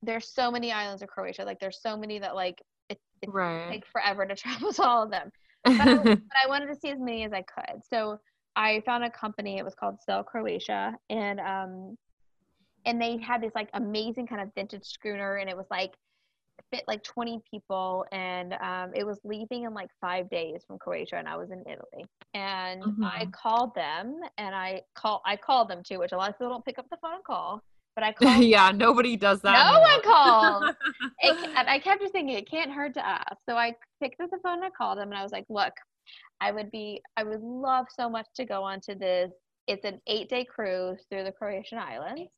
Speaker 2: there's so many islands of croatia like there's so many that like it, it
Speaker 1: Right.
Speaker 2: take forever to travel to all of them. But I, but I wanted to see as many as i could. So i found a company it was called Sail Croatia and um and they had this like amazing kind of vintage schooner and it was like fit like 20 people and um, it was leaving in like five days from croatia and i was in italy and i
Speaker 1: Mhm.
Speaker 2: called them and i call i called them too which a lot of people don't pick up the phone and call but i called
Speaker 1: yeah, nobody does that.
Speaker 2: no one
Speaker 1: anymore.
Speaker 2: called it, and i kept just thinking it can't hurt to ask so i picked up the phone and i called them and i was like look i would be i would love so much to go onto this it's an eight day cruise through the croatian islands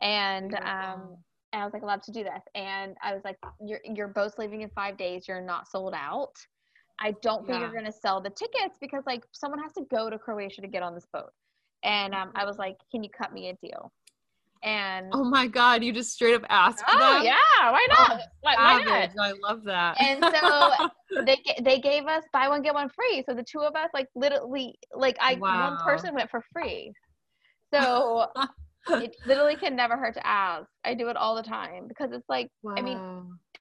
Speaker 2: and um. And I was like, I love to do this. And I was like, you're you're both leaving in five days. You're not sold out. I don't think
Speaker 1: Yeah.
Speaker 2: you're gonna sell the tickets because like someone has to go to Croatia to get on this boat. And um, I was like, can you cut me a deal? And
Speaker 1: oh my god, you just straight up asked
Speaker 2: oh
Speaker 1: them.
Speaker 2: yeah, why not?
Speaker 1: Oh,
Speaker 2: why, why not?
Speaker 1: I love that.
Speaker 2: And so they they gave us buy one get one free. So the two of us like literally like I
Speaker 1: Wow.
Speaker 2: one person went for free. So it literally can never hurt to ask. I do it all the time because it's like I mean,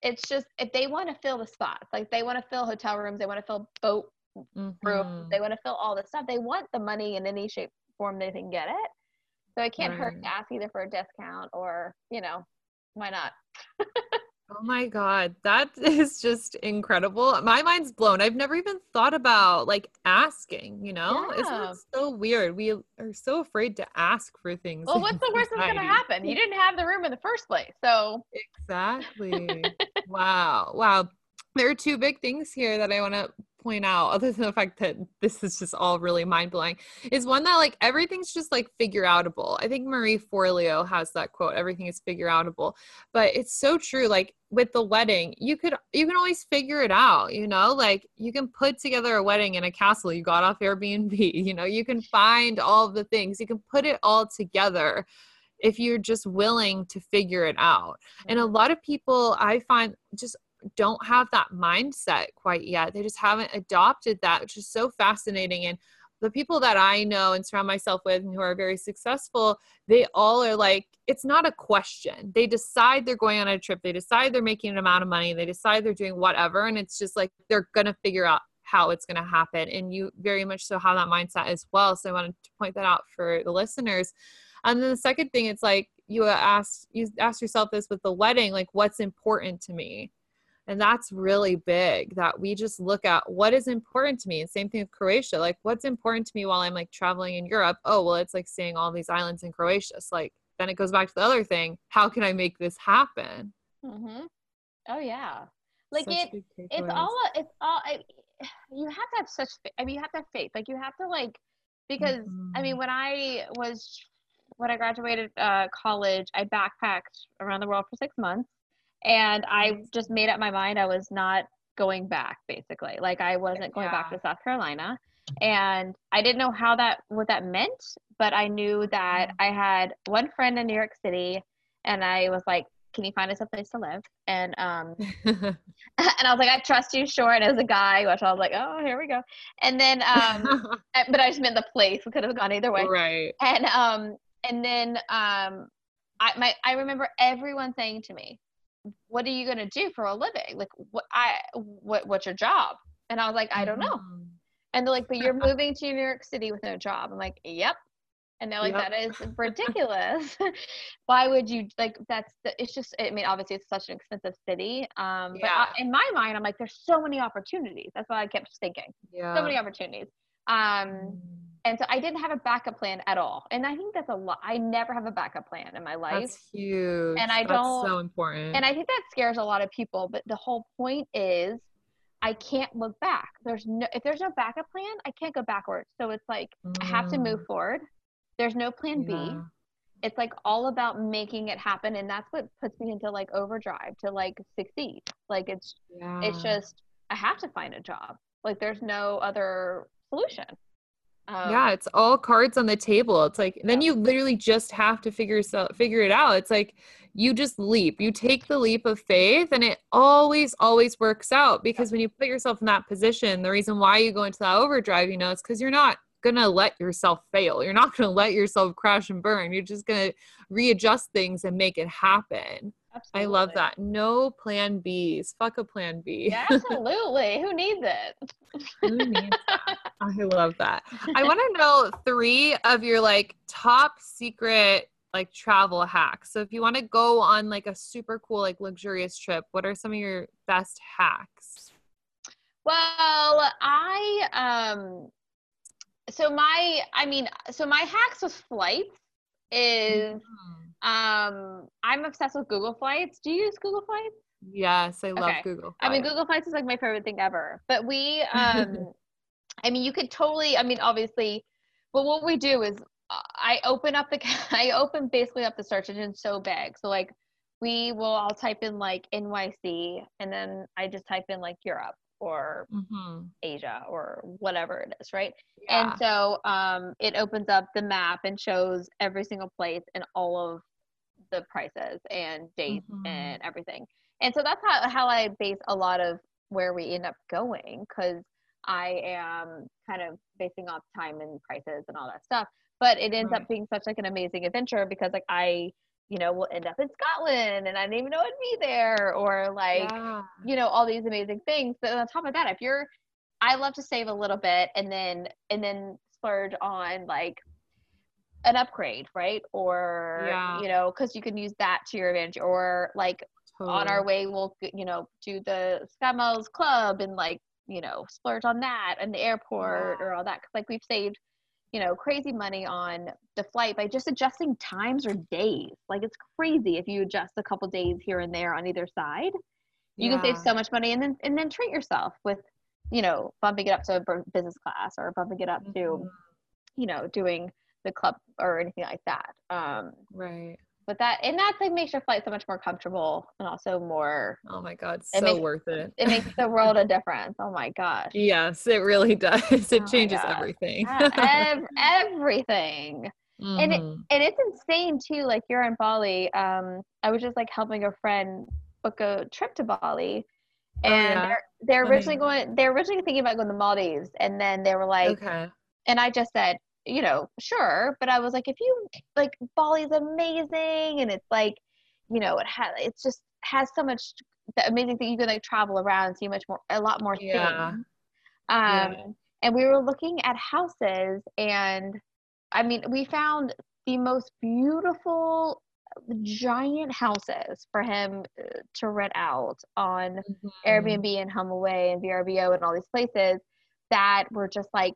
Speaker 2: it's just if they want to fill the spots, like they want to fill hotel rooms, they want to fill boat rooms,
Speaker 1: Mhm.
Speaker 2: they want to fill all this stuff. They want the money in any shape form they can get it. So it can't hurt to ask either for a discount or you know why not?
Speaker 1: Oh my god, that is just incredible. My mind's blown. I've never even thought about like asking, you know?
Speaker 2: Yeah.
Speaker 1: it so weird? We are so afraid to ask for things.
Speaker 2: Well, what's the worst that's gonna happen? You didn't have the room in the first place, so
Speaker 1: Exactly. wow. Wow. There are two big things here that I want to point out, other than the fact that this is just all really mind blowing, is one that like everything's just like figure outable. I think Marie Forleo has that quote, everything is figure outable. But it's so true. Like with the wedding, you could you can always figure it out, you know, like you can put together a wedding in a castle you got off Airbnb, you know, you can find all the things, you can put it all together if you're just willing to figure it out. And a lot of people I find just don't have that mindset quite yet. They just haven't adopted that, which is so fascinating. And the people that I know and surround myself with and who are very successful, they all are like, it's not a question. They decide they're going on a trip, they decide they're making an amount of money, they decide they're doing whatever. And it's just like they're going to figure out how it's going to happen. And you very much so have that mindset as well. So I wanted to point that out for the listeners. And then the second thing, it's like you asked you asked yourself this with the wedding, like what's important to me? And that's really big that we just look at what is important to me. And same thing with Croatia. Like what's important to me while I'm like traveling in Europe? Oh, well, it's like seeing all these islands in Croatia. So like then it goes back to the other thing. How can I make this happen?
Speaker 2: mm-hmm. oh yeah, like
Speaker 1: Such
Speaker 2: it. It's all. It's all. I, you have to have such. I mean, you have to have faith. Like you have to like because I mean,
Speaker 1: Mhm.
Speaker 2: when I was when I graduated uh, college, I backpacked around the world for six months, and I just made up my mind I was not going back. Basically, like I wasn't going back to South Carolina, and I didn't know how that what that meant, but I knew that I had one friend in New York City, and I was like, "Can you find us a place to live?" And um, and I was like, I trust you, sure. And as a guy, which I was like, oh, here we go. And then, um, but I just meant the place. We could have gone either way.
Speaker 1: right.
Speaker 2: And um, and then um, I my I remember everyone saying to me, "What are you gonna do for a living? Like, what I what what's your job?" And I was like, I don't know.
Speaker 1: Mhm.
Speaker 2: And they're like, but you're moving to New York City with no job. I'm like, yep. And they're like,
Speaker 1: Yep.
Speaker 2: that is ridiculous. Why would you like? That's the. It's just. I mean, obviously, it's such an expensive city. Um, but I,
Speaker 1: Yeah.
Speaker 2: in my mind, I'm like, there's so many opportunities. That's what I kept thinking.
Speaker 1: Yeah.
Speaker 2: So many opportunities. Um,
Speaker 1: Mm.
Speaker 2: And so I didn't have a backup plan at all. And I think that's a lot. I never have a backup plan in my life.
Speaker 1: That's huge.
Speaker 2: And I
Speaker 1: That's
Speaker 2: don't-
Speaker 1: so important.
Speaker 2: And I think that scares a lot of people. But the whole point is, I can't look back. There's no if there's no backup plan, I can't go backwards. So it's like I have to move
Speaker 1: Mm,
Speaker 2: forward. There's no plan B.
Speaker 1: yeah.
Speaker 2: It's like all about making it happen, and that's what puts me into like overdrive to like succeed. Like it's
Speaker 1: Yeah.
Speaker 2: it's just I have to find a job. Like there's no other solution. Um,
Speaker 1: yeah, it's all cards on the table. It's like then you literally just have to figure so figure it out. It's like you just leap. You take the leap of faith and it always always works out because when you put yourself in that position, the reason why you go into that overdrive, you know, it's cuz you're not gonna let yourself fail. You're not gonna let yourself crash and burn. You're just gonna readjust things and make it happen. Absolutely. I love that. No plan Bs. Fuck a plan
Speaker 2: B. Yeah, absolutely. Who needs it? Who needs
Speaker 1: that? I love that. I want to know three of your like top secret like travel hacks. So if you want to go on like a super cool like luxurious trip, what are some of your best hacks?
Speaker 2: Well, I um so my I mean so my hacks with flights is mm-hmm. Um I'm obsessed with Google Flights. Do you use Google Flights?
Speaker 1: Yes, I love okay. Google.
Speaker 2: Flights. I mean Google Flights is like my favorite thing ever. But we um I mean you could totally I mean obviously but what we do is I open up the I open basically up the search engine so big. So like we will I'll type in like NYC and then I just type in like Europe or mm-hmm. Asia or whatever it is, right? Yeah. And so um, it opens up the map and shows every single place and all of the prices and dates mm-hmm. and everything. And so that's how, how I base a lot of where we end up going because I am kind of basing off time and prices and all that stuff. But it ends right. up being such like an amazing adventure because like I you know, will end up in Scotland and I didn't even know I'd be there or like, yeah. you know, all these amazing things. But on top of that, if you're, I love to save a little bit and then, and then splurge on like an upgrade, right? Or, yeah. you know, cause you can use that to your advantage or like totally. on our way, we'll, you know, do the SkyMiles Club and like, you know, splurge on that and the airport yeah. or all that. Cause like we've saved you know, crazy money on the flight by just adjusting times or days. Like it's crazy if you adjust a couple days here and there on either side. You yeah. can save so much money and then and then treat yourself with, you know, bumping it up to business class or bumping it up mm-hmm. to, you know, doing the club or anything like that. Um,
Speaker 1: right.
Speaker 2: but that and that like makes your flight so much more comfortable and also more
Speaker 1: oh my god so makes, worth it.
Speaker 2: it makes the world a difference. Oh my gosh.
Speaker 1: Yes it really does. It oh changes everything.
Speaker 2: Ev- everything. Mm-hmm. and it, mm-hmm. and it's insane too like you're in bali um i was just like helping a friend book a trip to bali. And oh, yeah? they're, they're originally going they're originally thinking about going to the maldives. And then they were like okay. and i just said you know, sure. But I was like, if you like Bali's amazing and it's like, you know, it has it's just has so much the amazing thing you can like travel around and see much more a lot more yeah. things. Um yeah. and we were looking at houses and I mean we found the most beautiful giant houses for him uh, to rent out on mm-hmm. Airbnb and HomeAway and VRBO and all these places that were just like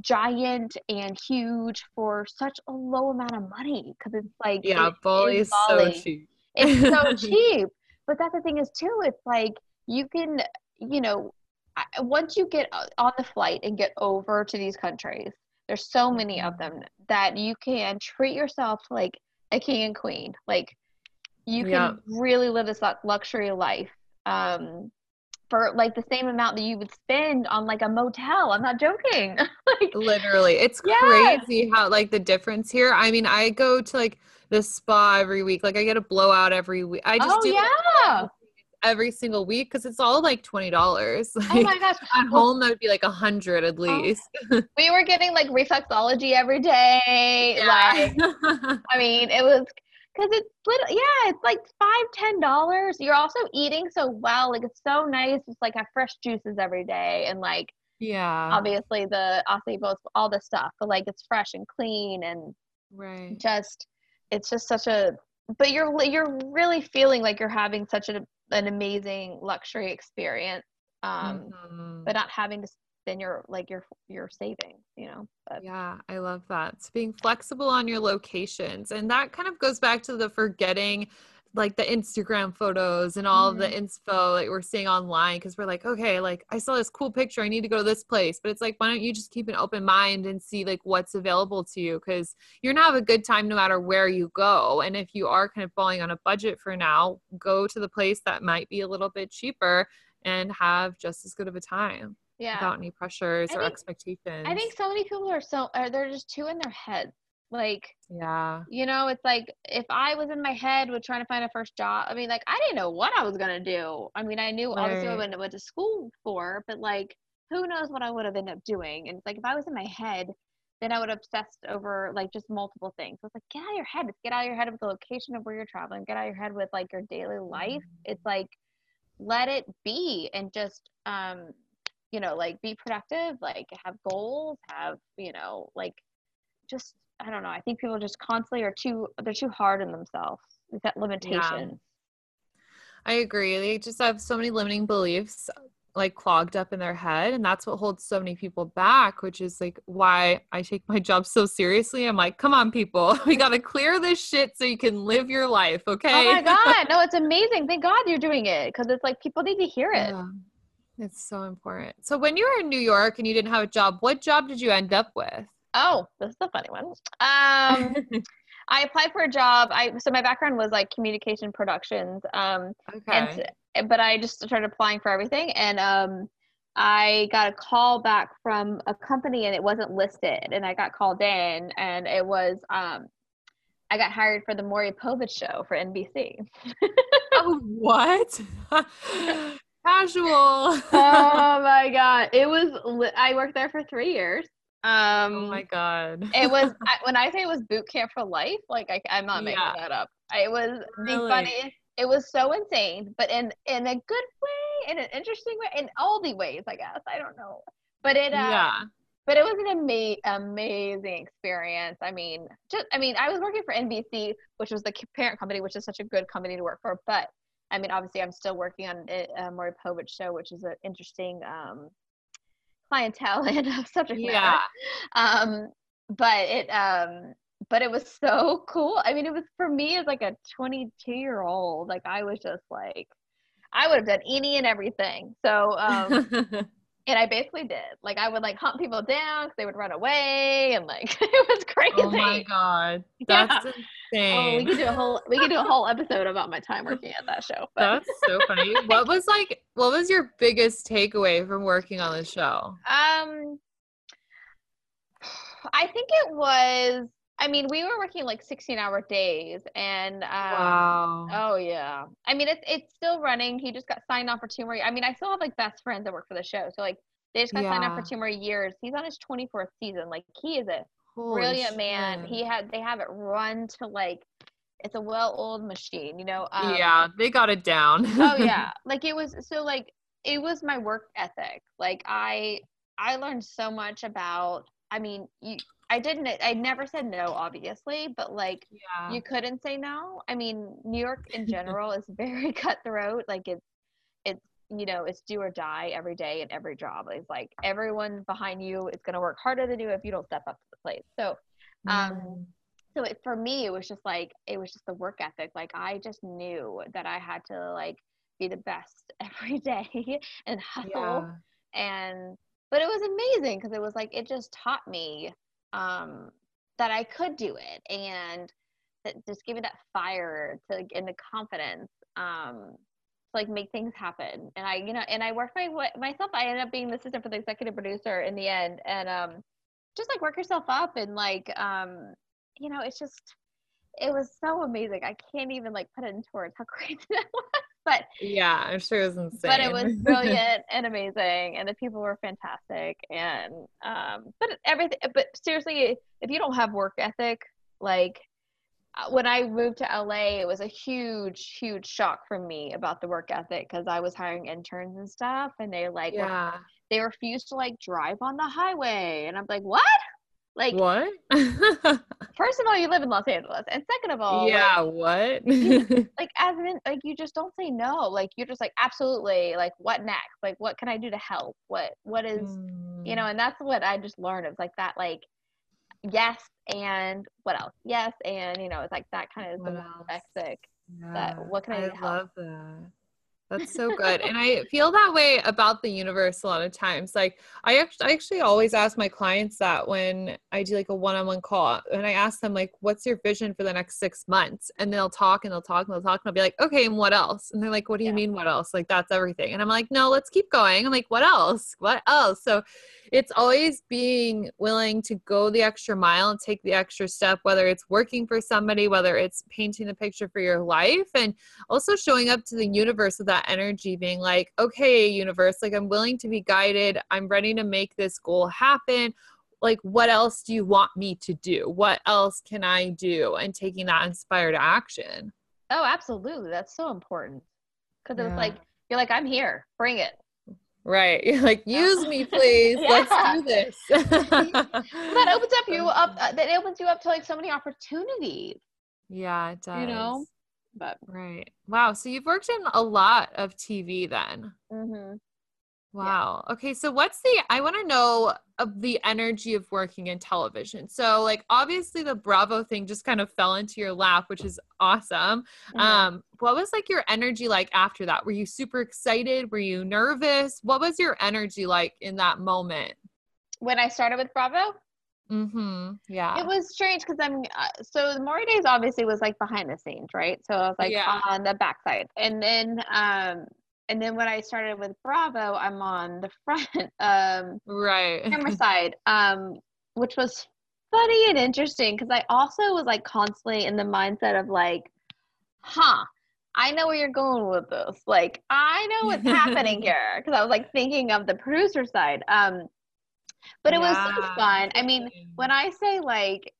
Speaker 2: giant and huge for such a low amount of money because it's like
Speaker 1: yeah, Bali is so cheap.
Speaker 2: It's so cheap, but that's the thing is too. It's like you can, you know, once you get on the flight and get over to these countries, there's so many of mm-hmm. them that you can treat yourself like a king and queen. Like you can yeah. really live this luxury life. Um, for like the same amount that you would spend on like a motel. I'm not joking.
Speaker 1: like, Literally. It's yes. crazy how like the difference here. I mean, I go to like the spa every week. Like I get a blowout every week. I just
Speaker 2: oh,
Speaker 1: do
Speaker 2: yeah.
Speaker 1: every single week because it's all like twenty dollars.
Speaker 2: Oh like, oh my gosh!
Speaker 1: At home, that would be like a hundred at oh, least.
Speaker 2: Oh. we were getting like reflexology every day. Yeah. Like, I mean, it was because it's little yeah it's like five ten dollars. You're also eating so well like it's so nice. It's like have fresh juices every day and like
Speaker 1: yeah.
Speaker 2: obviously the acai all the stuff but like it's fresh and clean and
Speaker 1: right.
Speaker 2: just it's just such a but you're you're really feeling like you're having such a, an amazing luxury experience um mm-hmm. but not having to then you're like you're you're saving you know
Speaker 1: but. yeah i love that it's being flexible on your locations and that kind of goes back to the forgetting like the instagram photos and all mm-hmm. the info that we're seeing online because we're like okay like i saw this cool picture i need to go to this place but it's like why don't you just keep an open mind and see like what's available to you because you're gonna have a good time no matter where you go and if you are kind of falling on a budget for now go to the place that might be a little bit cheaper and have just as good of a time
Speaker 2: yeah
Speaker 1: without any pressures I or think, expectations
Speaker 2: i think so many people are so are they're just too in their heads like
Speaker 1: yeah
Speaker 2: you know it's like if i was in my head with trying to find a first job i mean like i didn't know what i was going to do i mean i knew right. obviously what i went to school for but like who knows what i would have ended up doing and it's like if i was in my head then I would have obsessed over like just multiple things. So it's like get out of your head. It's get out of your head with the location of where you're traveling. Get out of your head with like your daily life.
Speaker 1: Mm-hmm.
Speaker 2: It's like let it be and just um you know like be productive like have goals have you know like just i don't know i think people just constantly are too they're too hard on themselves with that limitation
Speaker 1: I agree. They just have so many limiting beliefs like clogged up in their head and that's what holds so many people back which is like why i take my job so seriously i'm like come on people we got to clear this shit so you can live your life okay
Speaker 2: oh my god no it's amazing thank god you're doing it because it's like people need to hear it
Speaker 1: Yeah. It's so important. So when you were in new york and you didn't have a job what job did you end up with?
Speaker 2: Oh this is a funny one. Um i applied for a job. I so my background was like communication productions um
Speaker 1: okay.
Speaker 2: s- but I just started applying for everything, and um, I got a call back from a company, and it wasn't listed, and I got called in, and it was um, I got hired for the Maury Povich show for NBC.
Speaker 1: oh, what casual
Speaker 2: oh my god, it was! I worked there for three years. Um,
Speaker 1: oh my god
Speaker 2: it was when I say it was boot camp for life. Like I, I'm not making
Speaker 1: Yeah.
Speaker 2: that up. It was
Speaker 1: Really?
Speaker 2: the funniest. It was so insane, but in in a good way, in an interesting way, in all the ways, I guess. I don't know, but it. Uh,
Speaker 1: yeah
Speaker 2: But it was an ama- amazing experience. I mean, just I mean, I was working for NBC, which was the parent company, which is such a good company to work for. But I mean, obviously, I'm still working on it, uh, Maury Povich show, which is an interesting um, clientele and subject matter.
Speaker 1: Yeah.
Speaker 2: Um but it um but it was so cool. I mean it was for me as like a 22 year old like i was just like i would have done any and everything. So um and i basically did like i would like hunt people down because they would run away and like it was crazy
Speaker 1: oh my god that's insane.
Speaker 2: Oh, we could do a whole we could do a whole episode about my time working at that show but
Speaker 1: That's so funny. What was like what was your biggest takeaway from working on the show?
Speaker 2: Um, I think it was. I mean, we were working like 16 hour days, and um,
Speaker 1: Wow.
Speaker 2: oh yeah. I mean, it's it's still running. He just got signed on for two more. Years. I mean, I still have like best friends that work for the show, so like they just got signed on for two more years. He's on his 24th season. Like he is a
Speaker 1: Holy
Speaker 2: brilliant man. He had they have it run to like it's a well-oiled machine, you know. Um,
Speaker 1: yeah, they got it down.
Speaker 2: oh yeah like it was so like it was my work ethic like i i learned so much about i mean you i didn't i never said no obviously but like
Speaker 1: yeah.
Speaker 2: you couldn't say no i mean new york in general is very cutthroat like it's it's you know it's do or die every day in every job it's like everyone behind you is going to work harder than you if you don't step up to the plate so um
Speaker 1: Mm.
Speaker 2: so it, for me it was just like it was just the work ethic like i just knew that i had to like be the best every day and hustle
Speaker 1: yeah.
Speaker 2: and but it was amazing because it was like it just taught me um that i could do it and that just gave me that fire to and the confidence um to like make things happen. And i you know and i worked my way myself i ended up being the assistant for the executive producer in the end and um just like work yourself up and like um you know it's just it was so amazing. I can't even like put it into words how crazy that was but
Speaker 1: Yeah, I'm sure it was insane.
Speaker 2: but it was brilliant and amazing and the people were fantastic and um but everything but seriously if you don't have work ethic like uh, when i moved to la it was a huge huge shock for me about the work ethic because i was hiring interns and stuff and they like were-
Speaker 1: yeah.
Speaker 2: they refused to like drive on the highway and i'm like what like
Speaker 1: what?
Speaker 2: first of all you live in los angeles and second of all like,
Speaker 1: yeah, what?
Speaker 2: like as an like you just don't say no like you're just like absolutely like what next like what can i do to help what what is you
Speaker 1: Mm.
Speaker 2: know and that's what i just learned it was like that like yes and what else yes and you know it's like that kind of the
Speaker 1: else?
Speaker 2: ethic
Speaker 1: Yeah,
Speaker 2: that- what can I do to help?
Speaker 1: that. That's so good. and I feel that way about the universe a lot of times. Like I actually I actually always ask my clients that when I do like a one-on-one call and I ask them like what's your vision for the next 6 months and they'll talk and they'll talk and they'll talk and I'll be like, "Okay, and what else?" And they're like, "What do you
Speaker 2: Yeah.
Speaker 1: mean what else?" Like that's everything. And I'm like, "No, let's keep going." I'm like, "What else? What else?" So it's always being willing to go the extra mile and take the extra step whether it's working for somebody, whether it's painting the picture for your life and also showing up to the universe with that energy being like okay universe like i'm willing to be guided. I'm ready to make this goal happen. Like what else do you want me to do? What else can i do? And taking that inspired action.
Speaker 2: Oh absolutely. That's so important. Because
Speaker 1: Yeah.
Speaker 2: it's like you're like i'm here. Bring it
Speaker 1: right. You're like use me please. Let's do this.
Speaker 2: That opens up you up uh, that opens you up to like so many opportunities.
Speaker 1: Yeah it does
Speaker 2: you know? but
Speaker 1: right. Wow. So you've worked in a lot of tv then.
Speaker 2: Mhm.
Speaker 1: Wow. Okay. So, what's the, I want to know of the energy of working in television. So, like, obviously, the Bravo thing just kind of fell into your lap, which is awesome.
Speaker 2: Mhm.
Speaker 1: Um, what was like your energy like after that? Were you super excited? Were you nervous? What was your energy like in that moment?
Speaker 2: when i started with bravo
Speaker 1: Mm-hmm. Yeah.
Speaker 2: It was strange because I'm uh, so the Maury days obviously was like behind the scenes, right? So I was like
Speaker 1: Yeah.
Speaker 2: on the backside, and then um and then when I started with Bravo, I'm on the front um
Speaker 1: right.
Speaker 2: camera side, um which was funny and interesting because I also was like constantly in the mindset of like, huh. I know where you're going with this. Like, I know what's happening here because I was like thinking of the producer side. Um, but it was so fun. I mean, when I say like,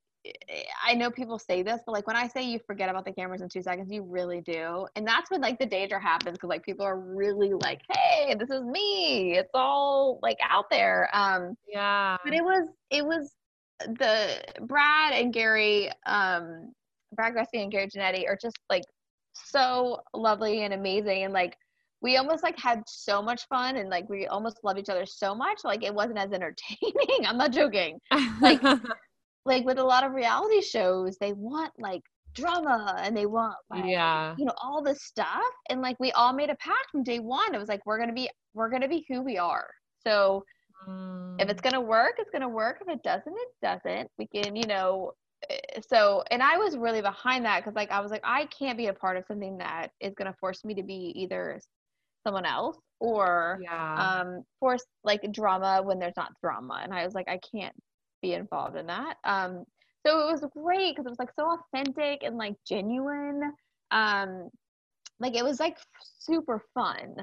Speaker 2: I know people say this, but like when I say you forget about the cameras in two seconds, you really do. And that's when like the danger happens because like people are really like, hey, this is me. It's all like out there. Um,
Speaker 1: yeah.
Speaker 2: but it was, it was the Brad and Gary, um, Brad Goreski and Gary Janetti are just like so lovely and amazing. And like, we almost like had so much fun and like we almost love each other so much. Like it wasn't as entertaining. I'm not joking like- like with a lot of reality shows, they want like drama and they want like
Speaker 1: yeah.
Speaker 2: you know all this stuff. And like we all made a pact from day one. It was like we're gonna be we're gonna be who we are. So if it's gonna work, it's gonna work. If it doesn't, it doesn't. We can you know. eh, So and I was really behind that because like I was like I can't be a part of something that is gonna force me to be either someone else or
Speaker 1: yeah.
Speaker 2: um force like drama when there's not drama and i was like i can't be involved in that. Um so it was great because it was like so authentic and like genuine. Um like it was like super fun.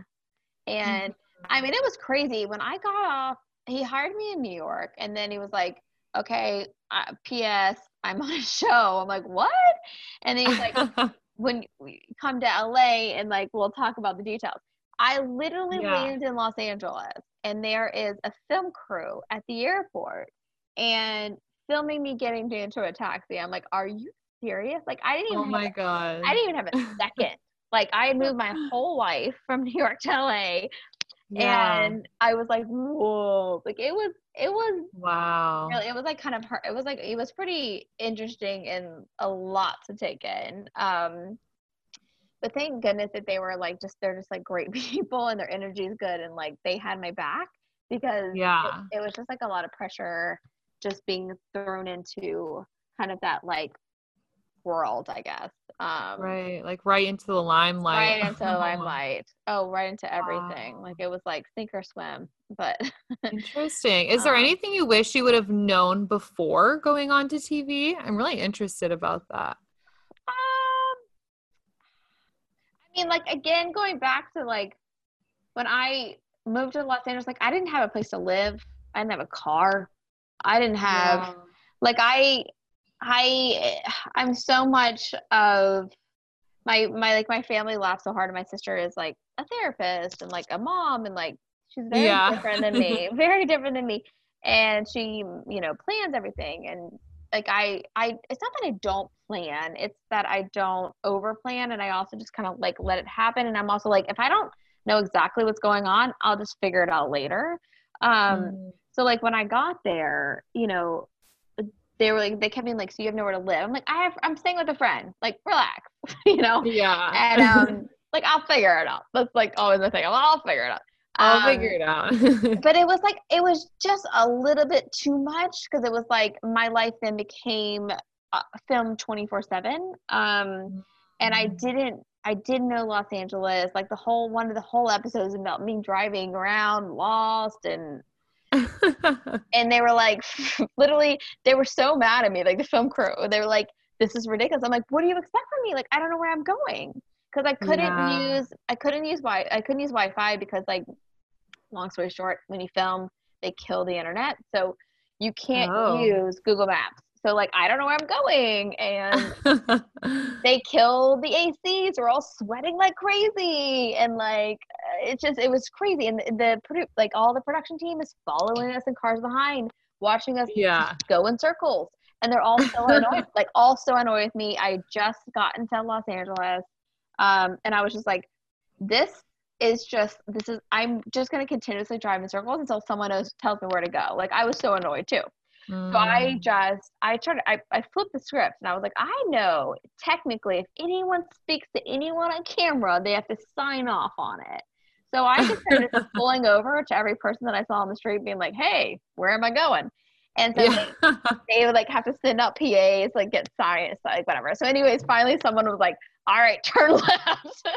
Speaker 2: And i mean it was crazy. When i got off he hired me in new york and then he was like okay uh, ps i'm on a show. I'm like what? And then he's like when we come to LA and like we'll talk about the details. I literally
Speaker 1: Yeah.
Speaker 2: landed in Los Angeles and there is a film crew at the airport and filming me getting into a taxi. I'm like, are you serious? Like I didn't even
Speaker 1: Oh
Speaker 2: even
Speaker 1: my
Speaker 2: have,
Speaker 1: god.
Speaker 2: I didn't even have a second. like I had moved my whole life from New York to LA
Speaker 1: yeah.
Speaker 2: and I was like, whoa. Like it was it was
Speaker 1: wow.
Speaker 2: really it was like kind of hard it was like it was pretty interesting and a lot to take in um but thank goodness that they were like just they're just like great people and their energy is good and like they had my back because it-
Speaker 1: Yeah.
Speaker 2: it, was just like a lot of pressure just being thrown into kind of that like world i guess um
Speaker 1: Right. Like right into the limelight.
Speaker 2: right into the limelight oh right into everything
Speaker 1: Wow.
Speaker 2: like it was like sink or swim but
Speaker 1: Interesting. Is there
Speaker 2: Um,
Speaker 1: anything you wish you would have known before going on to TV? I'm really interested about that.
Speaker 2: Um, I mean, like again, going back to like when I moved to Los Angeles, like I didn't have a place to live. I didn't have a car. I didn't have like I, I, I'm so much of my my like my family laughs so hard. And my sister is like a therapist and like a mom and like she's very
Speaker 1: Yeah.
Speaker 2: different than me, very different than me. And she, you know, plans everything and like I I it's not that I don't plan, it's that I don't over plan and I also just kind of like let it happen and I'm also like if I don't know exactly what's going on, I'll just figure it out later. Um
Speaker 1: Mm.
Speaker 2: So like when I got there, you know, they were like they kept being like, so you have nowhere to live. I'm like, I have I'm staying with a friend. Like, relax. you know?
Speaker 1: yeah.
Speaker 2: And um like I'll figure it out. That's like always the thing. I'll figure it out.
Speaker 1: I'll
Speaker 2: Um,
Speaker 1: figure it out.
Speaker 2: but it was like it was just a little bit too much because it was like my life then became uh, film 24 7 um and i
Speaker 1: Mm.
Speaker 2: didn't i didn't know los angeles like the whole one of the whole episodes about me driving around lost and and they were like literally they were so mad at me like the film crew they were like this is ridiculous i'm like what do you expect from me like i don't know where i'm going because i couldn't
Speaker 1: Yeah.
Speaker 2: use i couldn't use wi i couldn't use wi-fi because like long story short when you film they kill the internet so you can't
Speaker 1: Oh.
Speaker 2: use Google Maps. So like I don't know where I'm going and they kill the ACs. We're all sweating like crazy, and like uh, it's just it was crazy. And the, the like all the production team is following us in cars behind, watching us
Speaker 1: yeah.
Speaker 2: go in circles, and they're all so annoyed, like all so annoyed with me. I just got into Los Angeles, um, and I was just like, this is just this is I'm just gonna continuously drive in circles until someone knows tells me where to go. Like I was so annoyed too. So I
Speaker 1: Mm.
Speaker 2: just I tried I, I flipped the script and I was like, I know technically if anyone speaks to anyone on camera, they have to sign off on it. So I just started just pulling over to every person that I saw on the street being like, Hey, where am I going? And so
Speaker 1: yeah.
Speaker 2: they, they would like have to send out PAs, like get science, like whatever. So anyways, finally someone was like, All right, turn left.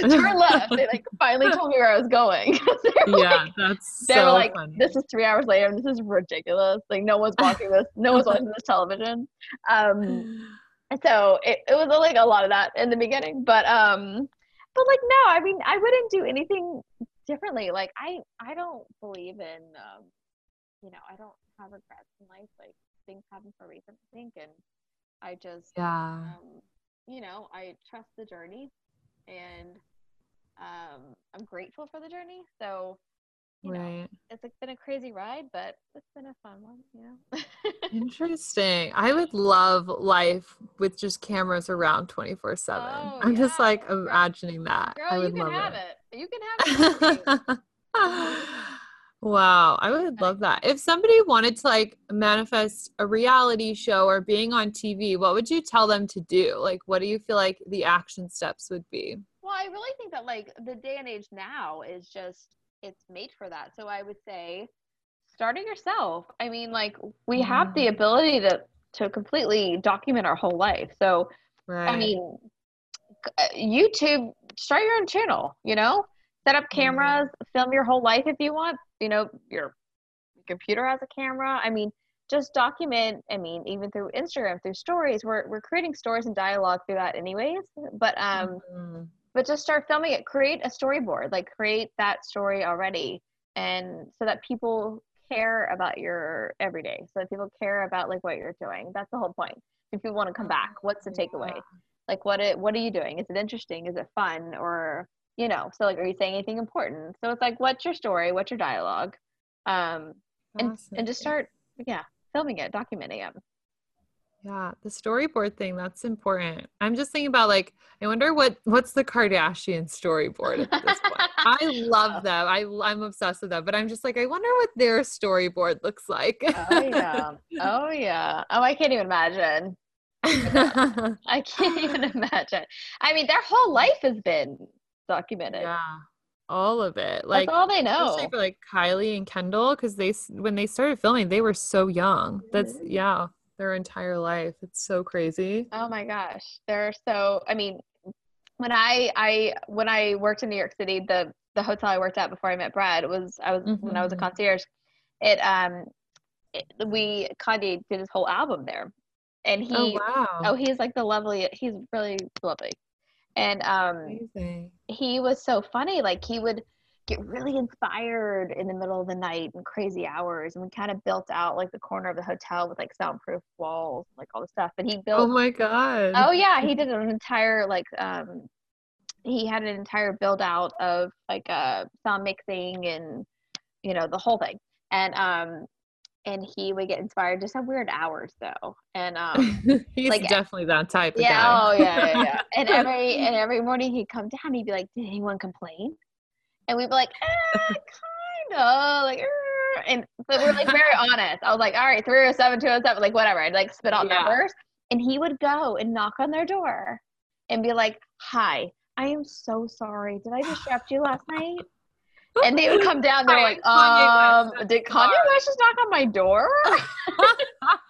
Speaker 2: turn left. They like finally told me where I was going.
Speaker 1: Yeah,
Speaker 2: like-
Speaker 1: that's
Speaker 2: they
Speaker 1: so
Speaker 2: were like,
Speaker 1: funny.
Speaker 2: "This is three hours later, and this is ridiculous. Like, no one's watching this. No one's watching this television." Um, so it, it was like a lot of that in the beginning, but um, but like no, I mean, I wouldn't do anything differently. Like, I I don't believe in um, you know, I don't have regrets in life. Like, things happen for a reason, I think, and I just
Speaker 1: yeah.
Speaker 2: um, you know, I trust the journey and um, I'm grateful for the journey. So, you know,
Speaker 1: Right.
Speaker 2: it's like been a crazy ride, but it's been a fun one, you know.
Speaker 1: Interesting. I would love life with just cameras around 24 7.
Speaker 2: Oh,
Speaker 1: I'm just like imagining that.
Speaker 2: Girl,
Speaker 1: I
Speaker 2: you
Speaker 1: would
Speaker 2: can
Speaker 1: love
Speaker 2: have
Speaker 1: it.
Speaker 2: it. You can have it.
Speaker 1: wow, I would love that. If somebody wanted to like manifest a reality show or being on TV, what would you tell them to do? Like, what do you feel like the action steps would be?
Speaker 2: Well, I really think that like the day and age now is just it's made for that. So I would say start it yourself. I mean, like we have the
Speaker 1: Mm.
Speaker 2: ability to to completely document our whole life. So
Speaker 1: Right.
Speaker 2: I mean, uh, YouTube, start your own channel, you know? Set up
Speaker 1: Mhm.
Speaker 2: cameras, film your whole life if you want. You know, your computer has a camera. I mean, just document, I mean, even through Instagram, through stories. We're we're creating stories and dialogue through that anyways. But um
Speaker 1: Mhm.
Speaker 2: but just start filming it. Create a storyboard. Like create that story already and so that people care about your everyday. So that people care about like what you're doing. That's the whole point. If people want to come back, what's the takeaway?
Speaker 1: Yeah.
Speaker 2: like what it what are you doing is it interesting is it fun or you know so like are you saying anything important? So it's like what's your story? What's your dialogue? Um and and just start yeah filming it documenting it.
Speaker 1: Yeah, the storyboard thing, that's important. I'm just thinking about like I wonder what what's the Kardashian storyboard at this point. I love them. I I'm obsessed with them, but I'm just like I wonder what their storyboard looks like.
Speaker 2: oh yeah. Oh yeah. Oh i can't even imagine. I can't even imagine. I mean their whole life has been documented
Speaker 1: yeah. All of it. Like
Speaker 2: that's all they know
Speaker 1: especially for like Kylie and Kendall cuz they when they started filming, they were so young. That's
Speaker 2: Mhm.
Speaker 1: yeah, their entire life. It's so crazy.
Speaker 2: Oh my gosh, they're so. I mean, when I I when I worked in New York City, the the hotel I worked at before I met Brad was I was when I was a
Speaker 1: Mhm.
Speaker 2: concierge. It um, it, we Kanye did his whole album there, and he
Speaker 1: oh wow.
Speaker 2: oh he's like the lovely. He's really lovely, and um
Speaker 1: Amazing.
Speaker 2: he was so funny. Like he would get really inspired in the middle of the night and crazy hours, and we kind of built out like the corner of the hotel with like soundproof walls, like all the stuff. And he built
Speaker 1: Oh my god.
Speaker 2: Oh yeah, he did an entire like um he had an entire build out of like uh sound mixing and you know the whole thing. And um and he would get inspired just have weird hours though. And um
Speaker 1: He's
Speaker 2: like,
Speaker 1: definitely that type of
Speaker 2: yeah,
Speaker 1: guy.
Speaker 2: oh yeah, yeah, yeah. And every and every morning he'd come down, he'd be like, Did anyone complain? And we'd be like, eh, kinda like "Er," and but we're like very honest. I was like, all right, 307, 207, like whatever. I'd like spit out
Speaker 1: Yeah.
Speaker 2: numbers. And he would go and knock on their door and be like, Hi, I am so sorry. Did I disrupt you last night? And they would come down, they're like,
Speaker 1: Kanye
Speaker 2: um, did Kanye
Speaker 1: Sorry."
Speaker 2: West just knock on my door?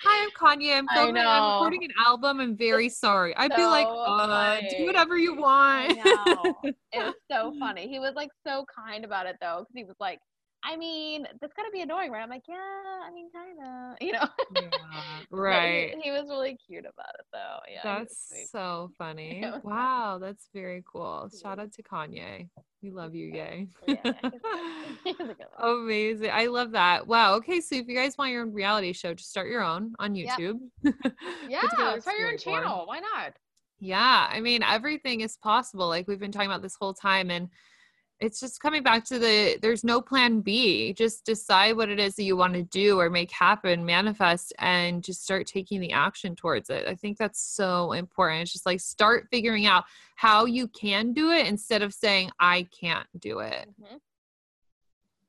Speaker 1: Hi, I'm Kanye. I'm filming. I'm recording an album. I'm very sorry. I'd be like, uh, do whatever you want.
Speaker 2: it was so funny. He was like so kind about it though, because he was like, I mean, that's gotta be annoying, right? I'm like, yeah, I mean, kind of, you know.
Speaker 1: Yeah, right.
Speaker 2: he, he, was really cute about it, though. Yeah.
Speaker 1: That's so funny. wow, that's very cool. Shout out to Kanye. We love you, yay. Yeah, Amazing. I love that. Wow. Okay, so if you guys want your own reality show, just start your own on YouTube.
Speaker 2: Yep. yeah, start your own channel. Why not?
Speaker 1: Yeah, I mean, everything is possible. Like we've been talking about this whole time, and it's just coming back to the there's no plan B. Just decide what it is that you want to do or make happen, manifest, and just start taking the action towards it. I think that's so important. It's just like start figuring out how you can do it instead of saying, I can't do it.
Speaker 2: Mm-hmm.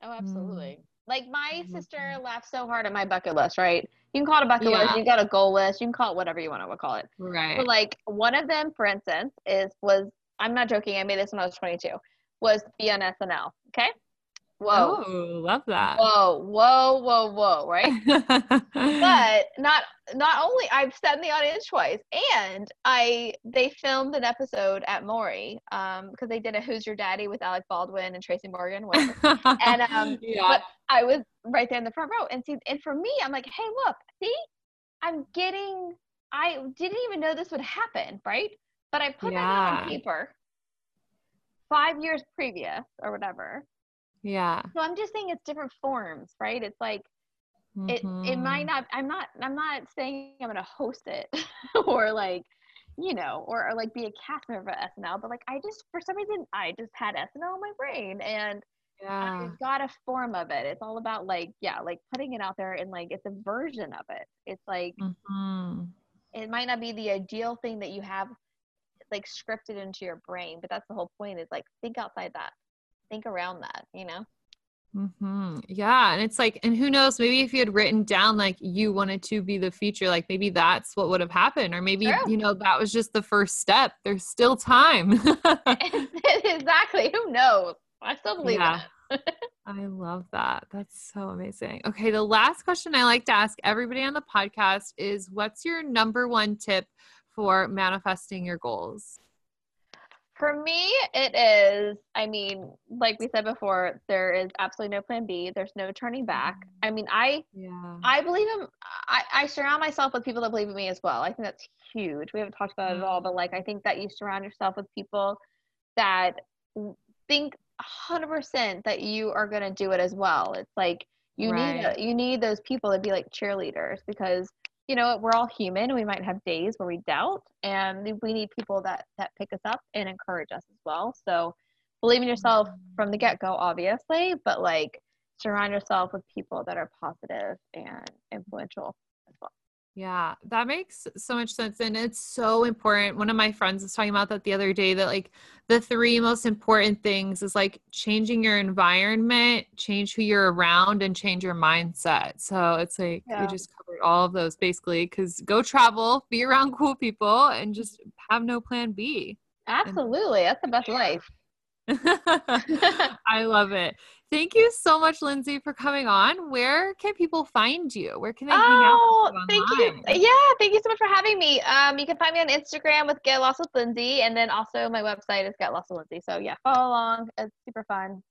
Speaker 2: Oh, absolutely. Mm. Like my sister laughed so hard at my bucket list, right? You can call it a bucket yeah. list, you got a goal list, you can call it whatever you want to call it.
Speaker 1: Right.
Speaker 2: But like one of them, for instance, is was I'm not joking, I made this when I was 22 was be on SNL. Okay.
Speaker 1: Whoa. Oh, love that.
Speaker 2: Whoa, whoa, whoa, whoa, right? but not not only I've sat in the audience twice and I they filmed an episode at Maury, um, because they did a Who's Your Daddy with Alec Baldwin and Tracy Morgan. and um yeah. but I was right there in the front row and see and for me, I'm like, hey look, see, I'm getting I didn't even know this would happen, right? But I put yeah. that on paper five years previous or whatever.
Speaker 1: Yeah.
Speaker 2: So I'm just saying it's different forms, right? It's like mm-hmm. it it might mm-hmm. not I'm not I'm not saying I'm gonna host it or like you know, or, or like be a cast member of SNL, but like I just for some reason I just had SNL in my brain and yeah. I got a form of it. It's all about like, yeah, like putting it out there and like it's a version of it. It's like mm-hmm. it might not be the ideal thing that you have like scripted into your brain but that's the whole point is like think outside that think around that you know
Speaker 1: hmm Yeah. And it's like, and who knows, maybe if you had written down like you wanted to be the future, like maybe that's what would have happened. Or maybe, you know, that was just the first step. There's still time.
Speaker 2: exactly. Who knows? I still believe yeah.
Speaker 1: I love that. That's so amazing. Okay. The last question I like to ask everybody on the podcast is what's your number one tip for manifesting your goals?
Speaker 2: For me, it is, I mean, like we said before, there is absolutely no plan B. There's no turning back. Mm-hmm. I mean, I yeah. I believe in I, I surround myself with people that believe in me as well. I think that's huge. We haven't talked about it at all, but like I think that you surround yourself with people that think 100% that you are going to do it as well. It's like you right. need you need those people to be like cheerleaders because you know we're all human we might have days where we doubt and we need people that that pick us up and encourage us as well. So believe in yourself mm-hmm. from the get-go obviously but like surround yourself with people that are positive and influential as well
Speaker 1: yeah, that makes so much sense. And it's so important. One of my friends was talking about that the other day that like the three most important things is like changing your environment, change who you're around, and change your mindset. So it's like yeah. we just covered all of those basically because go travel, be around cool people, and just have no plan B.
Speaker 2: Absolutely. And- That's the best life.
Speaker 1: I love it. Thank you so much, Lindsay, for coming on. Where can people find you? Where can they hang
Speaker 2: oh, thank you. Yeah, thank you so much for having me. Um, you can find me on Instagram with Get Lost with Lindsay, and then also my website is Get Lost with Lindsay. So yeah, follow along. It's super fun.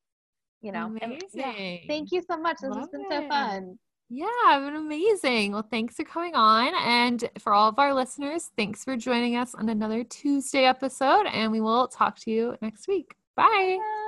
Speaker 2: You know,
Speaker 1: amazing. And, yeah,
Speaker 2: thank you so much. This love has been it. so fun.
Speaker 1: Yeah, been amazing. Well, thanks for coming on. And for all of our listeners, thanks for joining us on another Tuesday episode. And we will talk to you next week. Bye.
Speaker 2: Bye.